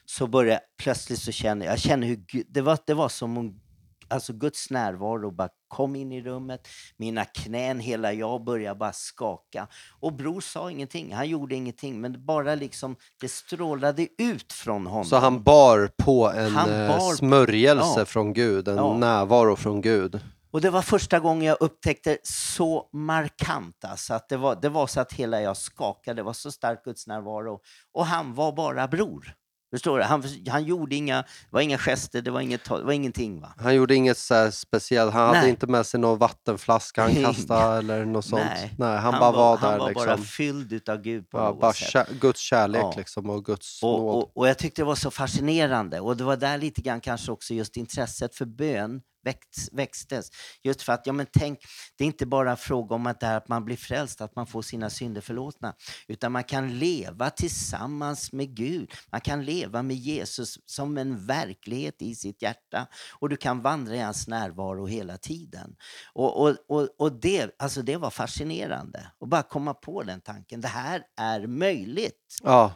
så börjar plötsligt så känner jag, känner hur Gud, det var, det var som om alltså Guds närvaro bara kom in i rummet. Mina knän, hela jag började bara skaka. Och bror sa ingenting, han gjorde ingenting, men bara liksom det strålade ut från honom. Så han bar på en eh, bar- smörjelse Ja. från Gud, en Ja. närvaro från Gud. Och det var första gången jag upptäckte så markant, alltså att det var, det var så att hela jag skakade, det var så stark Guds närvaro. Och han var bara bror. Förstår du? Han, han gjorde inga, det var inga gester, det var, inget, det var ingenting. Va? Han gjorde inget så speciellt, han hade Nej. inte med sig någon vattenflaska han kastade eller något sånt. Nej, han, bara var, där Han var bara liksom. fylld utav Gud på Ja, något bara sätt. Guds kärlek Ja. liksom och Guds nåd. Och, och, och jag tyckte det var så fascinerande och det var där lite grann kanske också just intresset för bön växt, växtes. Just för att, ja men tänk, det är inte bara en fråga om att, det här, att man blir frälst, att man får sina synder förlåtna, utan man kan leva tillsammans med Gud. Man kan leva med Jesus som en verklighet i sitt hjärta och du kan vandra i hans närvaro hela tiden. Och, och, och, och det, alltså det var fascinerande att bara komma på den tanken. Det här är möjligt. Ja,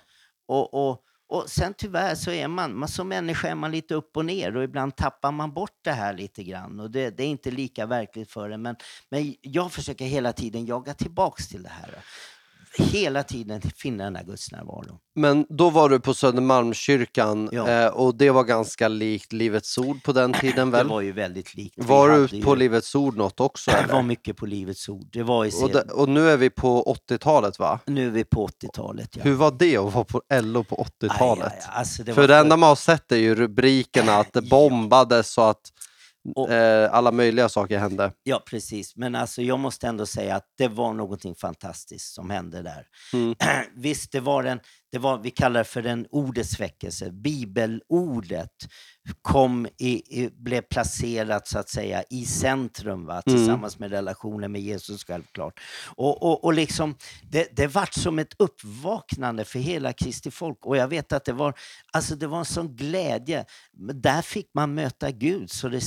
Och, och, och sen tyvärr så är man, man, som människa är man lite upp och ner och ibland tappar man bort det här lite grann och det, det är inte lika verkligt för en. Men, men jag försöker hela tiden jaga tillbaks till det här. Hela tiden finna den här gudsnärvaron. men då var du på Södermalmskyrkan Ja. eh, och det var ganska likt Livets Ord på den *clears throat* tiden Det väl? var ju väldigt likt. Var du ju- på Livets Ord något också? *clears throat* Det Eller? var mycket på Livets Ord. Det var i Och, det, och nu är vi på 80-talet va? Nu är vi på 80-talet. Ja. Hur var det att vara på LO på 80-talet? Aj, aj, aj. Alltså, det För det enda man har sett är ju rubrikerna att det bombades och att Och- eh, alla möjliga saker hände. Ja, precis. Men alltså, jag måste ändå säga att det var någonting fantastiskt som hände där. Mm. *clears throat* Visst, det var en, det var, vi kallar det för en ordets väckelse. Bibelordet kom i, i, blev placerat så att säga i centrum va? Mm. tillsammans med relationen med Jesus självklart. Och, och, och liksom, det, det vart som ett uppvaknande för hela Kristi folk. Och jag vet att det var, alltså det var en sån glädje. Där fick man möta Gud så det,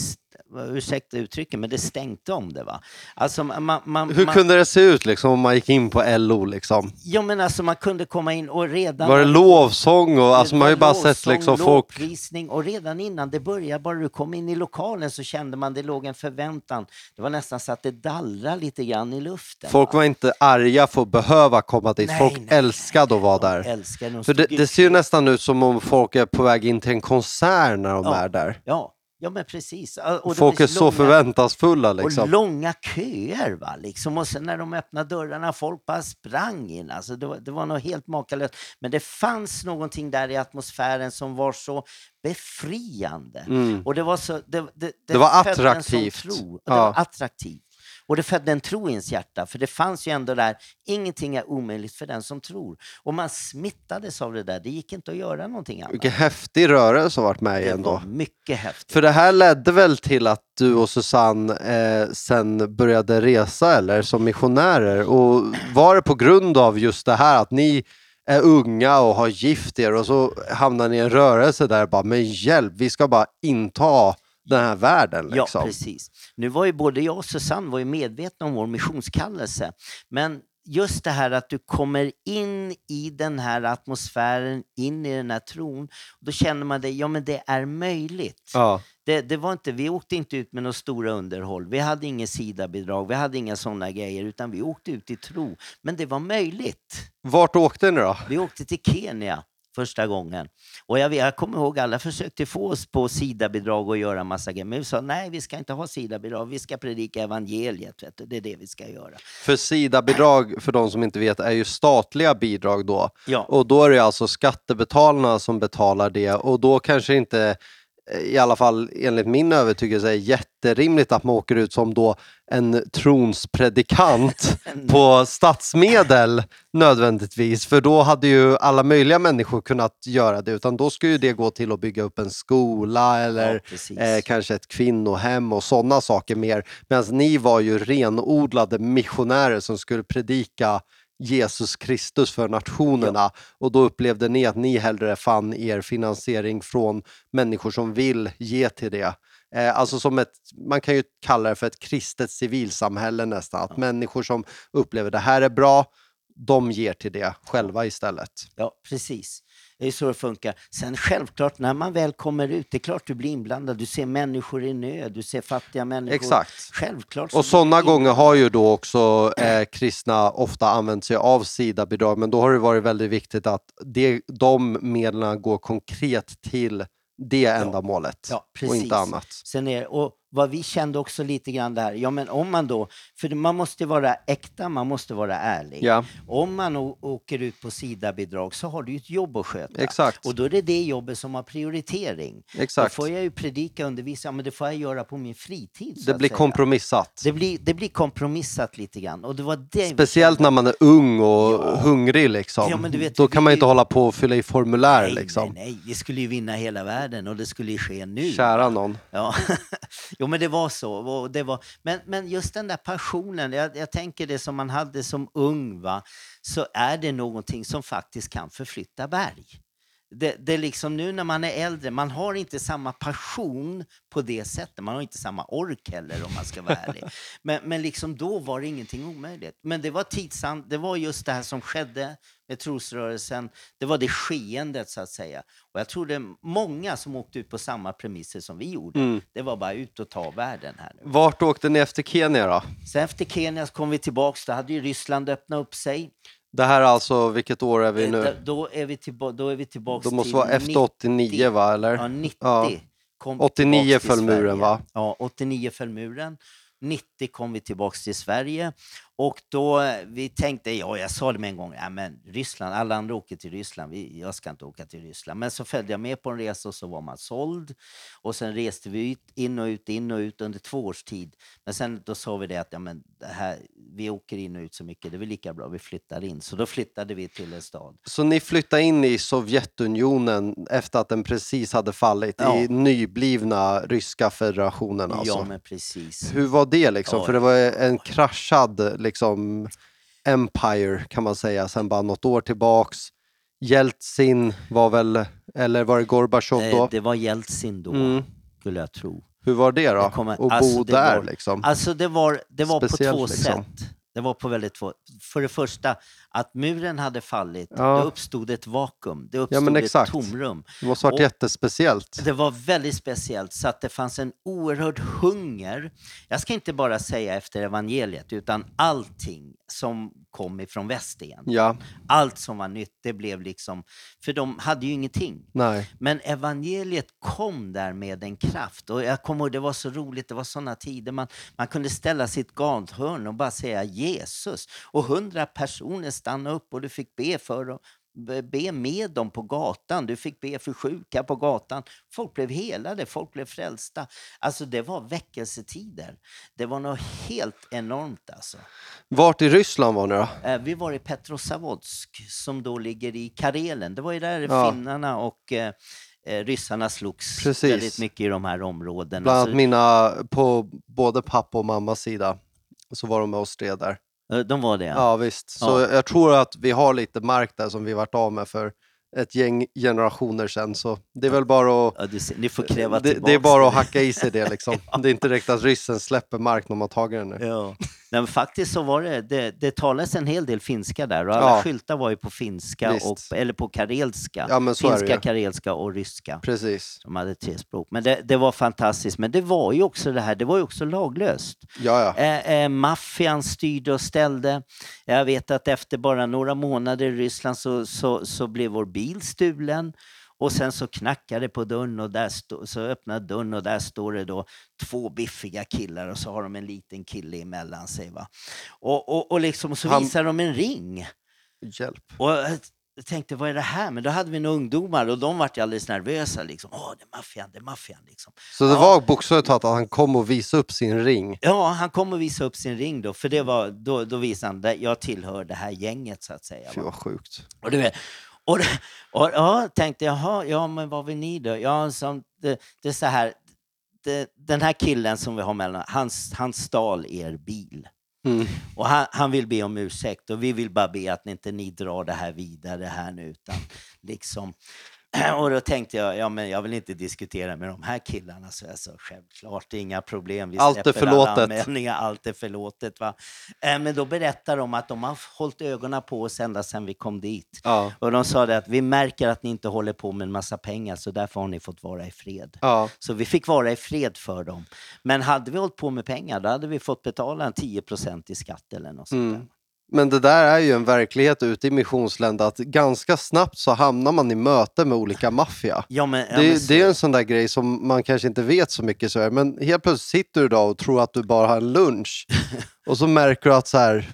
ursäkta uttrycket, men det stänkte om det. Va? Alltså man, man, Hur man, kunde det se ut liksom om man gick in på LO liksom? Ja men alltså man kunde komma in och redan... Var det lovsång och alltså man har ju bara sett liksom folk... lovprisning och redan innan det började, bara du kom in i lokalen så kände man det låg en förväntan. Det var nästan så att det dallrade lite grann i luften. Folk va? var inte arga för att behöva komma dit, Nej, folk nej, älskade att vara där. älskade, de För det, det ser ju nästan ut som om folk är på väg in till en konsert när de Ja. är där. Ja, ja men precis. Och det Folk var är så långa- förväntansfulla Och liksom. långa köer. Va? Liksom. Och sen när de öppnade dörrarna, folk bara sprang in. Alltså, det, var, det var något helt makalöst. Men det fanns någonting där i atmosfären som var så befriande. Mm. Och det var, så, det, det, Det var en sån attraktivt. Tro. Och Ja. Det var attraktivt. Och det födde en tro i ens hjärta, för det fanns ju ändå där, ingenting är omöjligt för den som tror. Och man smittades av det där, det gick inte att göra någonting annat. Vilken häftig rörelse har varit med i ändå. mycket häftigt. För det här ledde väl till att du och Susanne eh, sen började resa eller som missionärer. Och var det på grund av just det här att ni är unga och har gift er och så hamnar ni i en rörelse där bara, men hjälp, vi ska bara inta den här världen Ja, liksom. precis. Nu var ju både jag och Susanne var ju medvetna om vår missionskallelse. Men just det här att du kommer in i den här atmosfären, in i den här tron. Då känner man det, ja men det är möjligt. Ja. Det, det var inte, vi åkte inte ut med några stora underhåll. Vi hade inga sidabidrag, vi hade inga sådana grejer, utan vi åkte ut i tro. Men det var möjligt. Vart åkte ni då? Vi åkte till Kenya första gången. Och jag, jag kommer ihåg alla försökte få oss på SIDA-bidrag och göra massa grejer. Men vi sa nej, vi ska inte ha SIDA-bidrag. Vi ska predika evangeliet. Vet du. Det är det vi ska göra. För SIDA-bidrag, för de som inte vet, är ju statliga bidrag då. Ja. Och då är det alltså skattebetalarna som betalar det och då kanske inte i alla fall enligt min övertygelse är jätterimligt att man åker ut som då en tronspredikant *laughs* på statsmedel nödvändigtvis. För då hade ju alla möjliga människor kunnat göra det utan då skulle ju det gå till att bygga upp en skola eller Ja, eh, kanske ett kvinnohem och sådana saker mer. Medan ni var ju renodlade missionärer som skulle predika Jesus Kristus för nationerna och då upplevde ni att ni hellre fann er finansiering från människor som vill ge till det. Eh, alltså som ett, man kan ju kalla det för ett kristet civilsamhälle nästan, att människor som upplever det här är bra, de ger till det själva istället. Ja, precis. Det är så det funkar. Sen självklart, när man väl kommer ut, det är klart du blir inblandad. Du ser människor i nöd, du ser fattiga människor. Exakt. Självklart. så Och sådana gånger har ju då också eh, kristna ofta använt sig av SIDA-bidrag, men då har det varit väldigt viktigt att det, de medlen går konkret till det ändamålet Ja, och precis. inte annat. Sen är, och vad vi kände också lite grann där, ja men om man då, för man måste vara äkta, man måste vara ärlig. Ja, Om man åker ut på SIDA-bidrag så har du ju ett jobb att sköta. exakt. Och då är det det jobbet som har prioritering. exakt. Då får jag ju predika och undervisa, men det får jag göra på min fritid. Det blir säga. kompromissat. Det blir, det blir kompromissat lite grann. Och det var det Speciellt när man är ung och Ja. hungrig liksom. Ja, men du vet, Då kan man vill inte ju- hålla på och fylla i formulär Nej, liksom. nej, nej, vi skulle ju vinna hela världen och det skulle ju ske nu. Kära någon. Ja, *laughs* jo men det var så. Det var, men, men just den där passionen, jag, jag tänker det som man hade som ung, va, så är det någonting som faktiskt kan förflytta berg. Det, det är liksom nu när man är äldre, man har inte samma passion på det sättet. Man har inte samma ork heller om man ska vara ärlig. *laughs* Men, men liksom då var det ingenting omöjligt. Men det var tidsamt, det var just det här som skedde med trosrörelsen. Det var det skeendet så att säga. Och jag tror det många som åkte ut på samma premisser som vi gjorde. Mm. Det var bara ut och ta världen här nu. Vart åkte ni efter Kenya då? Sen efter Kenya kom vi tillbaks, då hade ju Ryssland öppnat upp sig. Det här är alltså, vilket år är vi nu? Då, då, är vi tillba- då är vi tillbaks Det måste till vara efter 89 va, eller? Ja, 90 Ja. kom vi 89 tillbaks till föll muren, va? Ja, 89 föll muren. 90 kom vi tillbaks till Sverige och då eh, vi tänkte, ja jag sa det med en gång, ja, men Ryssland, alla andra åker till Ryssland, vi, jag ska inte åka till Ryssland. Men så följde jag med på en resa och så var man såld och sen reste vi ut, in och ut, in och ut under två års tid. Men sen då sa vi det att ja, men här, vi åker in och ut så mycket, det är väl lika bra vi flyttar in. Så då flyttade vi till en stad. Så ni flyttade in i Sovjetunionen efter att den precis hade fallit Ja. i nyblivna ryska federationen alltså? Ja men precis. Hur var det liksom? Ja, För det var en kraschad liksom empire kan man säga sen bara något år tillbaks. Jeltsin var väl, eller var det Gorbatjov då? det var Jeltsin då, Mm. skulle jag tro. Hur var det då? Det Att bo alltså, det där var- liksom? Alltså det var, det var på två liksom. sätt. Det var på väldigt två. För det första, att muren hade fallit, Ja. det uppstod ett vakuum, det uppstod men ett tomrum. Det måste varit och- jättespeciellt. Det var väldigt speciellt, så att det fanns en oerhörd hunger. Jag ska inte bara säga efter evangeliet, utan allting som kom ifrån väst igen. Ja, Allt som var nytt, det blev liksom... För de hade ju ingenting. nej. Men evangeliet kom där med en kraft. Och jag kommer ihåg, det var så roligt, det var sådana tider. Man, man kunde ställa sitt gathörn och bara säga Jesus. Och hundra personer stannade upp och du fick be för dem. be- med dem på gatan, du fick be för sjuka på gatan. Folk blev helade, folk blev frälsta. Alltså det var väckelsetider. Det var något helt enormt alltså. Vart i Ryssland var ni då? Eh, Vi var i Petrozavodsk som då ligger i Karelen. Det var ju där Ja. finnarna och eh, eh, ryssarna slogs Precis. väldigt mycket i de här områdena. Bland annat mina, på både pappa och mammas sida, så var de med och stred där. Eh, de var det, Ja, ja. visst. Så Ja. jag tror att vi har lite mark där som vi varit av med för ett gäng generationer sedan. Så det är väl bara att ja du ni får kräva det, det är bara att hacka i sig det liksom. *laughs* Det är inte direkt att ryssen släpper mark när man tagit den nu. Ja. Nej, men faktiskt så var det, det, det talades en hel del finska där och alla Ja. skyltar var ju på finska, Visst. och, eller på karelska. Ja, finska, karelska och ryska. Precis. De hade tre språk. Men det, det var fantastiskt. Men det var ju också det här, det var ju också laglöst. Ja, ja. Eh, eh, maffian styrde och ställde. Jag vet att efter bara några månader i Ryssland så, så, så blev vår bil stulen. Och sen så knackar det på dörren och där stå, så öppnar dörren och där står det då två biffiga killar och så har de en liten kille emellan sig. Va? Och, och, och liksom, så Han- visar de en ring. Hjälp. Och jag tänkte, vad är det här? Men då hade vi några ungdomar och de vart alldeles nervösa. Liksom. Åh, det är maffian, det är maffian. Liksom. Så det Ja. var bokstavligt talat att han kom och visade upp sin ring. Ja, han kom och visade upp sin ring då, för det var, då, då visade han, jag tillhör det här gänget så att säga. Fy va. vad sjukt. Och du vet, och, och, ja, tänkte jaha, ja men vad vill ni då? Ja, som, det, det är så här, det, den här killen som vi har mellan, han, han stal er bil. Mm. Och han, han vill be om ursäkt och vi vill bara be att inte ni drar det här vidare här nu utan liksom *clears throat* och då tänkte jag, ja men jag vill inte diskutera med de här killarna så jag sa självklart, det är inga problem. Vi Allt är alla förlåtet. anmälningar, allt är förlåtet. Va? Eh, Men då berättar de att de har hållit ögonen på oss ända sedan vi kom dit. Ja. Och de sa det att vi märker att ni inte håller på med en massa pengar så därför har ni fått vara i fred. Ja. Så vi fick vara i fred för dem. Men hade vi hållit på med pengar då hade vi fått betala en 10% i skatt eller något sånt Mm. Men det där är ju en verklighet ute i missionsländer att ganska snabbt så hamnar man i möte med olika maffia. Ja, men, ja, Det, det är en sån där grej som man kanske inte vet så mycket så här, men helt plötsligt sitter du då och tror att du bara har en lunch *laughs* och så märker du att så här,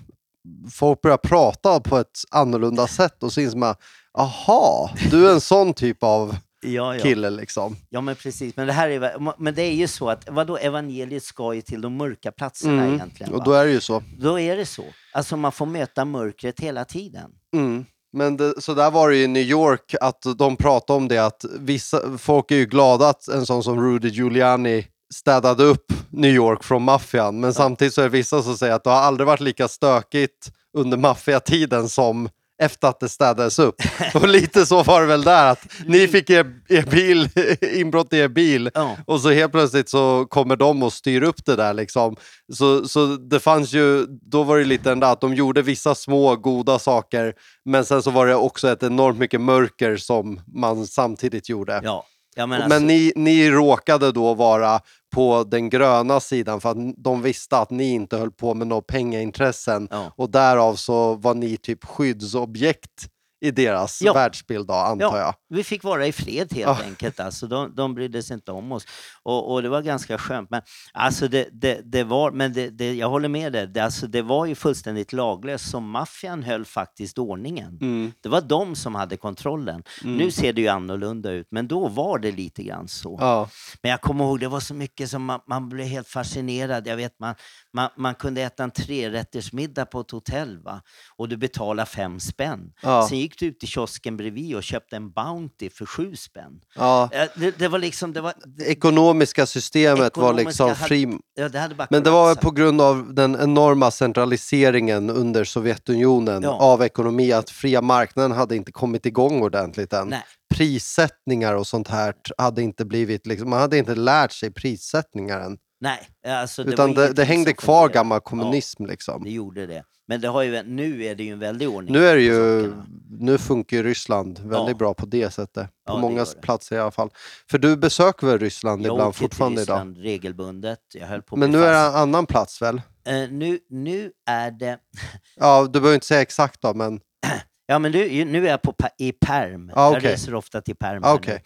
folk börjar prata på ett annorlunda sätt och så inser man, aha, du är en sån typ av ja, ja. kille liksom. ja, men precis. Men det, här är, men det är ju så att vadå, evangeliet ska ju till de mörka platserna Mm. egentligen. Och då är det ju så. Då är det så. Alltså man får möta mörkret hela tiden. Mm. Men det, så där var det ju i New York, att de pratade om det att vissa, folk är ju glada att en sån som Rudy Giuliani städade upp New York från maffian. Men samtidigt så är det vissa som säger att det har aldrig varit lika stökigt under maffiatiden som efter att det städades upp. Och lite så var det väl där, att ni fick er, er bil, *laughs* inbrott i er bil Ja. och så helt plötsligt så kommer de och styr upp det där liksom. Så, så det fanns ju, då var det lite den där att de gjorde vissa små goda saker men sen så var det också ett enormt mycket mörker som man samtidigt gjorde. Ja. Ja, men men alltså, ni, ni råkade då vara på den gröna sidan för att de visste att ni inte höll på med några pengaintressen Ja. och därav så var ni typ skyddsobjekt i deras Ja. världsbild då, antar jag. Vi fick vara i fred helt Ja. enkelt. Alltså, de, de brydde sig inte om oss. Och, och det var ganska skönt. Men, alltså, det, det, det var, men det, det, jag håller med dig. Det, alltså, det var ju fullständigt laglöst. Så maffian höll faktiskt ordningen. Mm. Det var de som hade kontrollen. Nu ser det ju annorlunda ut, men då var det lite grann så. Ja. Men jag kommer ihåg, det var så mycket som man, man blev helt fascinerad. Jag vet, man, man, man kunde äta en trerättersmiddag på ett hotell va? och du betalade fem spänn. Ja. Sen gick du ut till kiosken bredvid och köpte en Bounty för sju spänn. Ja. Eh, Det, det var liksom... Det var, det, Ekonomiska systemet var Ekonomiska liksom hade- fri. ja, det hade bara Men det var på grund av den enorma centraliseringen under Sovjetunionen Ja. av ekonomi, att fria marknaden hade inte kommit igång ordentligt än. Nej. Prissättningar och sånt här hade inte blivit, liksom, man hade inte lärt sig prissättningar än. Nej, alltså det Utan det, det hängde kvar gammal kommunism liksom. Det gjorde det. Men det har ju, nu är det ju en väldig ordning. Nu är det ju, nu funkar ju Ryssland väldigt Ja. bra på det sättet. Ja, På det många platser i alla fall. För du besöker väl Ryssland Jag ibland åker fortfarande till idag? Ryssland regelbundet. Jag höll på Men nu är det fast. en annan plats väl? Eh, nu, nu är det... *laughs* Ja, du behöver inte säga exakt då, men *clears throat* Ja, men nu, nu är jag på, i Perm. Ah, Jag okej. reser ofta till Perm. Ah, nu.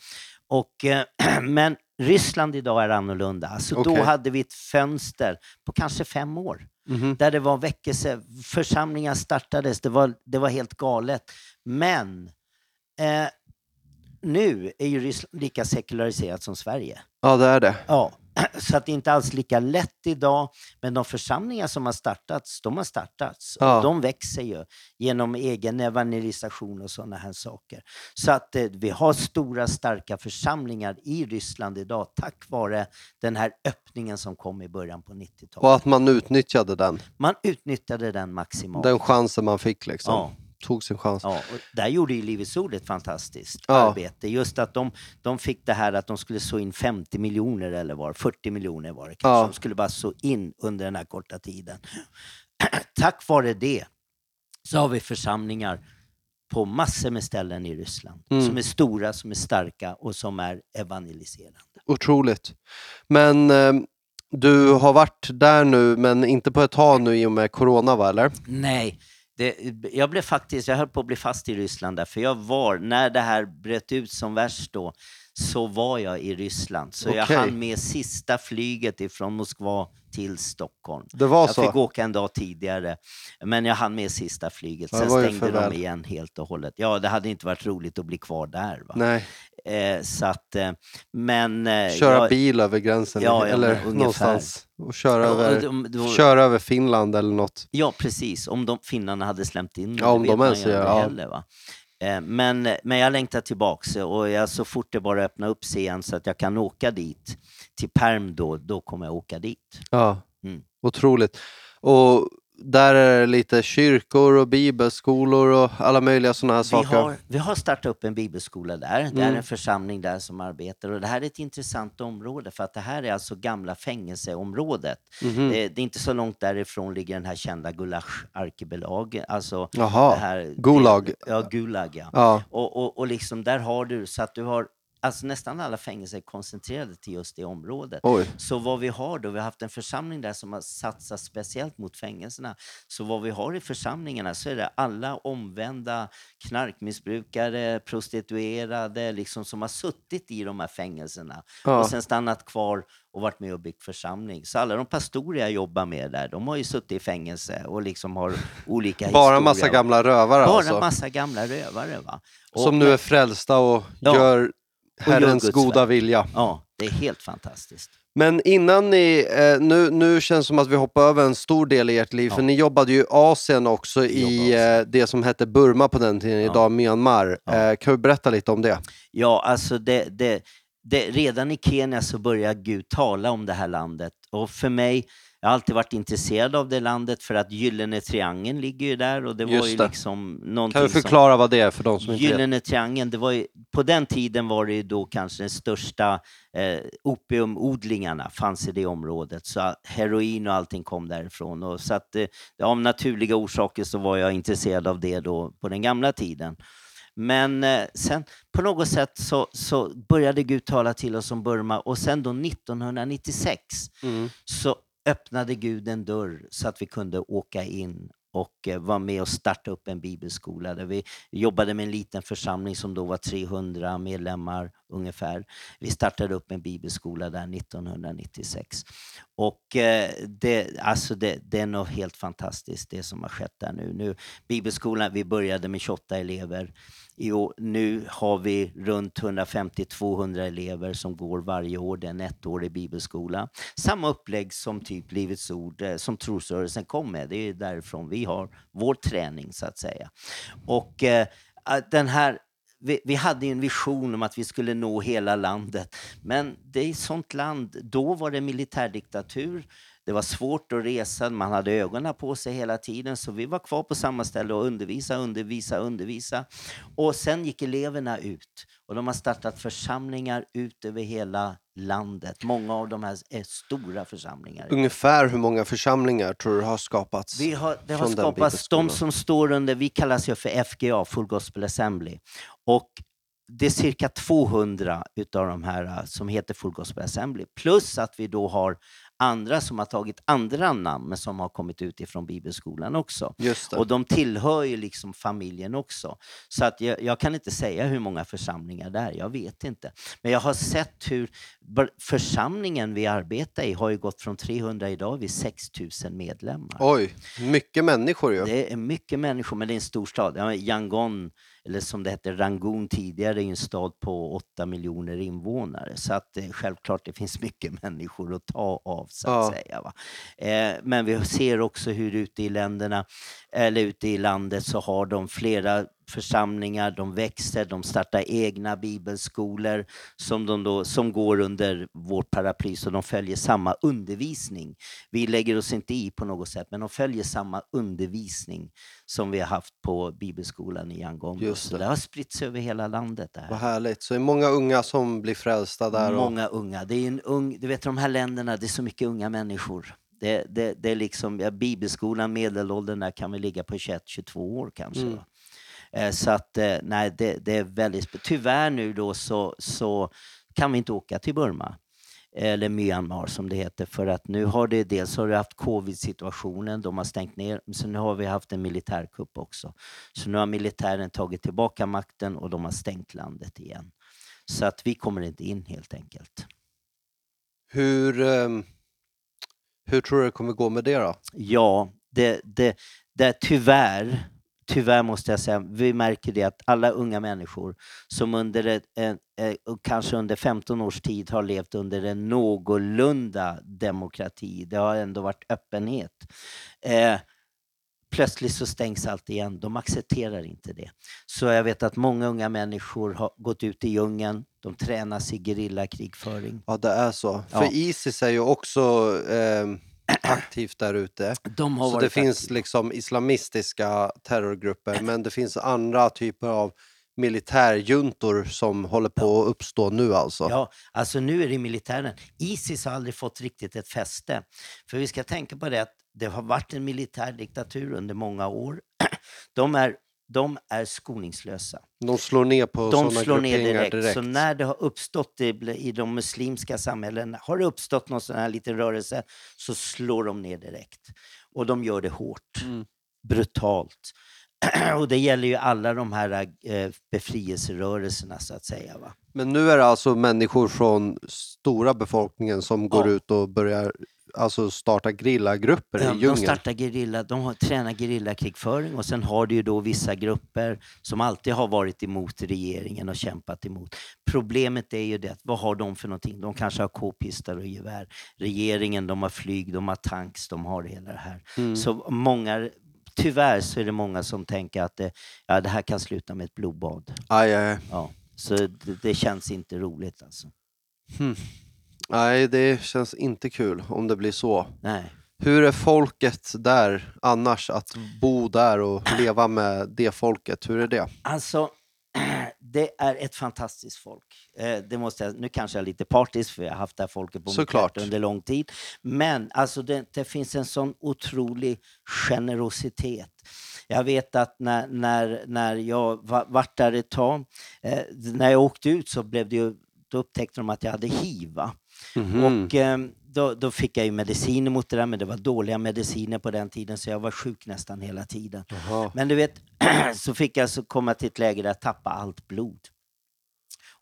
Och, eh, *clears throat* men Ryssland idag är annorlunda. Alltså, Då Okej. hade vi ett fönster på kanske fem år Mhm. där det var väckelse, församlingar startades, det var, det var helt galet. Men eh, nu är ju Ryssland lika sekulariserat som Sverige. ja det är det. Ja, *clears throat* så att det är inte alls lika lätt idag. Men de församlingar som har startats, de har startats. Ja. Och de växer ju genom egen evangelisation och sådana här saker. Så att eh, vi har stora starka församlingar i Ryssland idag tack vare den här öppningen som kom i början på 90-talet. Och att man utnyttjade den. Man utnyttjade den maximalt. Den chansen man fick liksom. Ja. Tog sin chans. Ja, och där gjorde ju Livets Ord ett fantastiskt Ja. arbete. Just att de, de fick det här att de skulle så in 50 miljoner eller var 40 miljoner var det kanske. Ja. De skulle bara så in under den här korta tiden. *clears throat* Tack vare det så har vi församlingar på massor med ställen i Ryssland Mm. som är stora, som är starka och som är evangeliserande. Otroligt. Men eh, du har varit där nu, men inte på ett tag nu i och med corona va, eller? Nej, Det, jag blev faktiskt, jag höll på att bli fast i Ryssland där, för jag var, när det här bröt ut som värst då, så var jag i Ryssland. Så jag Okej. hann med sista flyget ifrån Moskva till Stockholm. Det var jag så? fick åka en dag tidigare, men jag hann med sista flyget. Ja, det Sen stängde de igen helt och hållet. Ja, det hade inte varit roligt att bli kvar där. Va? Nej, Eh, så att, eh, men... Eh, köra jag, bil över gränsen Ja, ja, eller men ungefär. någonstans. Och köra, Ja, över, de- de- köra över Finland eller något. Ja, precis. Om de finnarna hade släppt in Ja, om det de ens gör, ja. heller. Va? Eh, Men, men jag längtar tillbaks och jag, så fort det bara öppnar upp sig igen så att jag kan åka dit, till Perm då, då kommer jag åka dit. Ja, Mm. otroligt. Och där är det lite kyrkor och bibelskolor och alla möjliga sådana här Vi saker. har, vi har startat upp en bibelskola där. Det är Mm. en församling där som arbetar och det här är ett intressant område för att det här är alltså gamla fängelseområdet. Mhm. Det, det är inte så långt därifrån ligger den här kända Gulag-arkipelagen. Alltså Jaha, det här, Gulag. Det, ja, Gulag ja. Ja, Och, och, och liksom där har du, så att du har, alltså nästan alla fängelser är koncentrerade till just det området. oj. Så vad vi har då, vi har haft en församling där som har satsat speciellt mot fängelserna. Så vad vi har i församlingarna så är det alla omvända knarkmissbrukare, prostituerade, liksom som har suttit i de här fängelserna Ja. och sen stannat kvar och varit med och byggt församling. Så alla de pastorer jag jobbar med där, de har ju suttit i fängelse och liksom har *laughs* olika Bara historier. massa gamla rövare Bara alltså. massa gamla rövare. Va? Och- Som nu är frälsta och Ja, gör Herrens goda vilja. Ja, det är helt fantastiskt. Men innan ni, eh, nu, nu känns det som att vi hoppar över en stor del i ert liv, Ja. för ni jobbade ju i Asien också, i eh, det som hette Burma på den tiden, Ja. idag Myanmar. Ja. Eh, kan du berätta lite om det? Ja, alltså det, det, det, redan i Kenya så börjar Gud tala om det här landet. Och för mig, jag har alltid varit intresserad av det landet för att Gyllene Triangeln ligger ju där och det var Just ju det. liksom någonting Kan du som... förklara vad det är för de som inte vet? Gyllene triangeln, det var ju, på den tiden var det ju då kanske den största eh, opiumodlingarna fanns i det området. Så heroin och allting kom därifrån. Och så att, eh, av naturliga orsaker så var jag intresserad av det då på den gamla tiden. Men eh, sen på något sätt så, så började Gud tala till oss om Burma och sen då 1996 Mm. så öppnade Gud en dörr så att vi kunde åka in och var vara med och starta upp en bibelskola där vi jobbade med en liten församling som då var 300 medlemmar ungefär. Vi startade upp en bibelskola där 1996. Och eh, det, alltså det, det är nog helt fantastiskt det som har skett där nu. nu bibelskolan, vi började med 28 elever. Jo, nu har vi runt 150-200 elever som går varje år. Det är en ettårig bibelskola. Samma upplägg som typ Livets Ord, eh, som trosrörelsen kom med. Det är därifrån vi har vår träning så att säga. Och eh, den här vi, vi hade ju en vision om att vi skulle nå hela landet. Men det är ett sånt land, då var det militärdiktatur. Det var svårt att resa, man hade ögonen på sig hela tiden. Så vi var kvar på samma ställe och undervisa, undervisa, undervisa. Och sen gick eleverna ut. Och de har startat församlingar ut över hela landet. Många av de här är stora församlingar. Ungefär hur många församlingar tror du har skapats? Vi har, det har skapats, de som står under, vi kallas ju för FGA, Full Gospel Assembly. Och det är cirka 200 utav de här eh, som heter Full Gospel Assembly. Plus att vi då har andra som har tagit andra namn men som har kommit ut ifrån bibelskolan också. Och de tillhör ju liksom familjen också. Så att jag, jag kan inte säga hur många församlingar det är, jag vet inte. Men jag har sett hur församlingen vi arbetar i har ju gått från 300 idag vid 6000 medlemmar. Oj, mycket människor ju. Det är mycket människor, men det är en stor stad. Yangon, eller som det hette Rangoon tidigare, ju en stad på 8 miljoner invånare. Så att eh, självklart det finns *laughs* mycket människor att ta av, så att Ja. säga. Va? Eh, men vi ser också hur ute i länderna, eller ute i landet, så har de flera församlingar, de växer, de startar egna bibelskolor som, de då, som går under vårt paraply, så de följer samma undervisning. Vi lägger oss inte i på något sätt, men de följer samma undervisning som vi har haft på bibelskolan i Yangon. Så det. har spritts över hela landet. Det Vad här. härligt. Så det är många unga som blir frälsta där. Och... Många unga. Det är en ung, du vet de här länderna, det är så mycket unga människor. Det, det, det är liksom, ja, bibelskolan, medelåldern där kan vi ligga på 21-22 år kanske. Mm. Eh, Så att, eh, nej, det, det är väldigt... Tyvärr nu då så, så kan vi inte åka till Burma. eller Myanmar som det heter, för att nu har det dels har du haft covid-situationen, de har stängt ner, så nu har vi haft en militärkupp också. Så nu har militären tagit tillbaka makten och de har stängt landet igen. Så att vi kommer inte in helt enkelt. Hur, ehm, hur tror du det kommer gå med det då? Ja, det, det, det tyvärr, tyvärr måste jag säga, vi märker det att alla unga människor som under ett, en, eh, och kanske under 15 års tid har levt under en någorlunda demokrati, det har ändå varit öppenhet. Eh, plötsligt så stängs allt igen. De accepterar inte det. Så jag vet att många unga människor har gått ut i djungeln. De tränas i gerillakrigföring. Ja, det är så. Ja. För Isis är ju också ehm, aktivt där ute. De har Så det varit finns aktiva. liksom islamistiska terrorgrupper, men det finns andra typer av militärjuntor som håller på att uppstå nu alltså. Ja, alltså nu är det militären. Isis har aldrig fått riktigt ett fäste. För vi ska tänka på det att det har varit en militär diktatur under många år. *clears throat* De är, de är skoningslösa. De slår ner på De slår ner direkt. direkt. Så när det har uppstått i, i de muslimska samhällena, har det uppstått någon sån här liten rörelse så slår de ner direkt. Och de gör det hårt, Mm. brutalt. *clears throat* Och det gäller ju alla de här eh, befrielserörelserna så att säga. Va? Men nu är det alltså människor från stora befolkningen som går Ja. ut och börjar alltså starta grillagrupper Ja, i de djungeln. startar gerilla, de har, tränar gerillakrigföring och sen har du ju då vissa grupper som alltid har varit emot regeringen och kämpat emot. Problemet är ju det, vad har de för någonting? De kanske har k-pistar och gevär. Regeringen, de har flyg, de har tanks, de har hela det här. Mm. Så många, tyvärr så är det många som tänker att det, ja, det här kan sluta med ett blodbad. Aj, aj. Ja, så det, det känns inte roligt alltså. Nej, det känns inte kul om det blir så. Nej. Hur är folket där annars? Att bo där och leva med det folket, hur är det? Alltså, *clears throat* det är ett fantastiskt folk. Eh, det måste jag, nu kanske jag är lite partisk för jag har haft det här folket på mitt Såklart. hjärta under lång tid. Men alltså det, det finns en sån otrolig generositet. Jag vet att när, när, när jag va- vart där ett tag, eh, när jag åkte ut så blev det ju, då upptäckte de att jag hade hiv. Mhm. Och eh, då, då fick jag ju mediciner mot det där, men det var dåliga mediciner på den tiden så jag var sjuk nästan hela tiden. Jaha. Men du vet, *clears throat* så fick jag så komma till ett läge där jag tappade allt blod.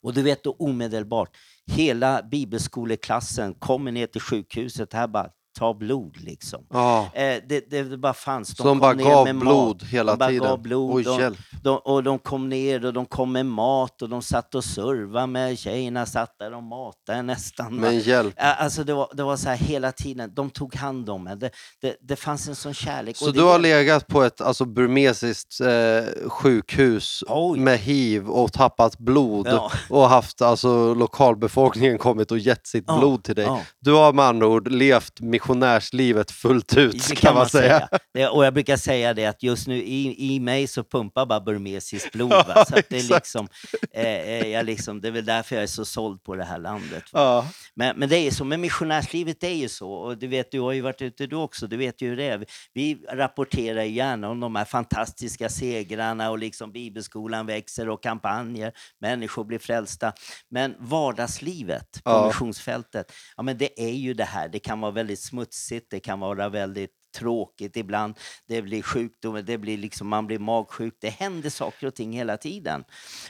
Och du vet då omedelbart, hela bibelskoleklassen kommer ner till sjukhuset här bara, ta blod liksom. Ja, Eh, det, det, det bara fanns. så de bara ner gav blod mat. hela de bara tiden? Gav blod. Oj, de, hjälp. de, och de kom ner och de kom med mat och de satt och servade med tjejerna, satt där och matade nästan. Men hjälp. Alltså det var, det var så här hela tiden, de tog hand om en. Det, det, det fanns en sån kärlek. Så du har legat på ett alltså, burmesiskt eh, sjukhus Oj. med hiv och tappat blod Ja. och haft alltså, lokalbefolkningen kommit och gett sitt Ja, blod till dig. ja. Du har med andra ord levt missionärslivet fullt ut Det kan man säga. Det, och jag brukar säga det att just nu i, i mig så pumpar bara burmesiskt blod. *laughs* Ja, Så det, är liksom, eh, eh, jag liksom, det är väl därför jag är så såld på det här landet. Ja. Men, men det är så, men missionärslivet är ju så. Och du vet, du har ju varit ute du också, du vet ju hur det är. Vi rapporterar gärna om de här fantastiska segrarna och liksom bibelskolan växer och kampanjer, människor blir frälsta. Men vardagslivet på Ja. missionsfältet, ja men det är ju det här. Det kan vara väldigt smutsigt, det kan vara väldigt tråkigt ibland. Det blir sjukdomar, det blir liksom, man blir magsjuk. Det händer saker och ting hela tiden.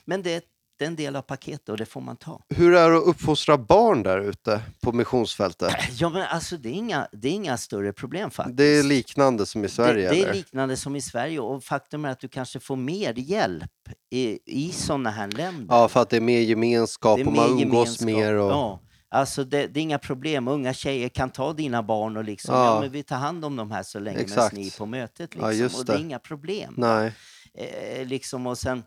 Men det, det är en del av paketet och det får man ta. Hur är det att uppfostra barn där ute på missionsfältet? *clears throat* Ja, men alltså det är inga, det är inga större problem faktiskt. Det är liknande som i Sverige? det, det är liknande som i Sverige och faktum är att du kanske får mer hjälp i, i sådana här länder. Ja, för att det är mer gemenskap Det är och man mer umgås gemenskap. mer. Och... Ja. Alltså det, det är inga problem. Unga tjejer kan ta dina barn och liksom, Ja. ja. men vi tar hand om dem här så länge medan Exakt. ni är på mötet. Ja, Liksom. just och det är inga problem. Nej. Eh, liksom, och, sen,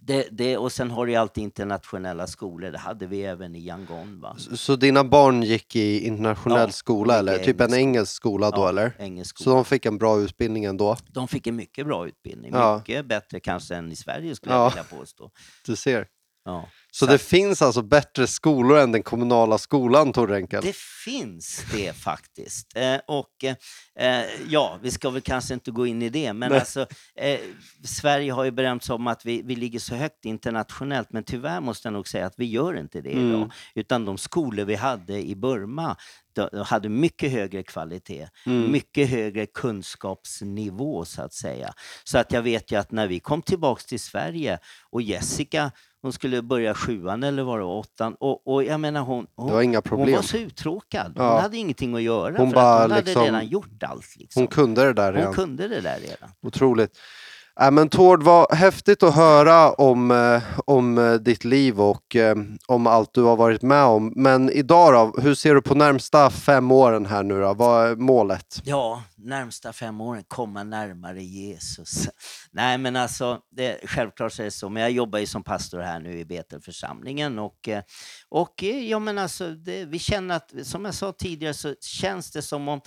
det, det, och sen har du alltid internationella skolor. Det hade vi även i Yangon. Va? Så, så dina barn gick i internationell Ja, skola eller? Typ en engelsk skola då Ja, eller? Engelsk Så skola. de fick en bra utbildning ändå? De fick en mycket bra utbildning. Ja. Mycket bättre kanske än i Sverige skulle Ja. jag vilja påstå. Du ser. Ja. Så det finns alltså bättre skolor än den kommunala skolan, Tor Renkel? Det finns det faktiskt. Eh, och eh, ja, vi ska väl kanske inte gå in i det, men Nej. alltså eh, Sverige har ju berömts om att vi, vi ligger så högt internationellt, men tyvärr måste jag nog säga att vi gör inte det Mm. idag. Utan de skolor vi hade i Burma, de, de hade mycket högre kvalitet, Mm. mycket högre kunskapsnivå så att säga. Så att jag vet ju att när vi kom tillbaks till Sverige och Jessica, hon skulle börja sjuan eller var det var åttan och, och jag menar hon, hon, Det var inga hon problem. var så uttråkad. Hon Ja. hade ingenting att göra Hon för bara hon hade liksom- redan gjort allt. Liksom. Hon kunde det där Hon redan. kunde det där redan. Otroligt. Äh, men Tord, vad häftigt att höra om, eh, om eh, ditt liv och eh, om allt du har varit med om. Men idag då, hur ser du på närmsta fem åren här nu då? Vad är målet? Ja, närmsta fem åren, komma närmare Jesus. *laughs* Nej, men alltså, det, självklart så är det så. Men jag jobbar ju som pastor här nu i Betelförsamlingen och, eh, och eh, ja, men alltså, det, vi känner att, som jag sa tidigare, så känns det som om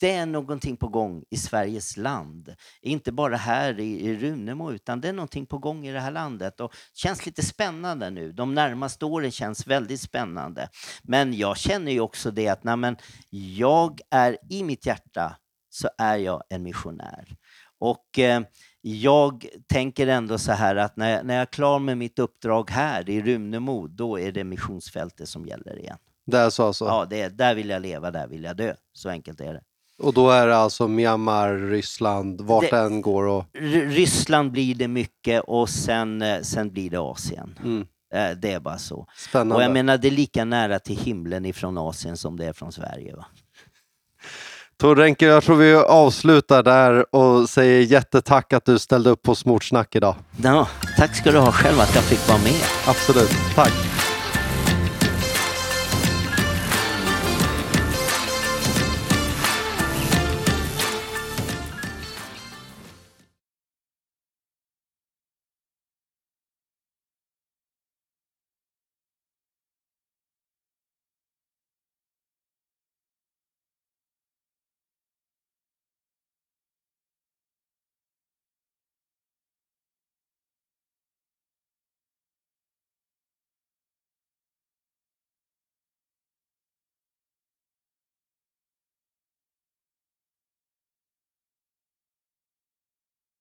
det är någonting på gång i Sveriges land. Inte bara här i, i Runemo, utan det är någonting på gång i det här landet. Och känns lite spännande nu. De närmaste åren känns väldigt spännande. Men jag känner ju också det att nej, jag är i mitt hjärta så är jag en missionär. Och eh, jag tänker ändå så här att när jag, när jag är klar med mitt uppdrag här i Runemo, då är det missionsfältet som gäller igen. Det är så alltså? Ja, det är, där vill jag leva, där vill jag dö. Så enkelt är det. Och då är det alltså Myanmar, Ryssland, vart Det- än går och... Ryssland blir det mycket och sen, eh, sen blir det Asien. Mm, Eh, Det är bara så. spännande. Och jag menar, det är lika nära till himlen ifrån Asien som det är från Sverige. Va? Tor Renke, jag tror vi avslutar där och säger jättetack att du ställde upp på Smartsnack idag. Ja, tack ska du ha själv att jag fick vara med. Absolut, tack.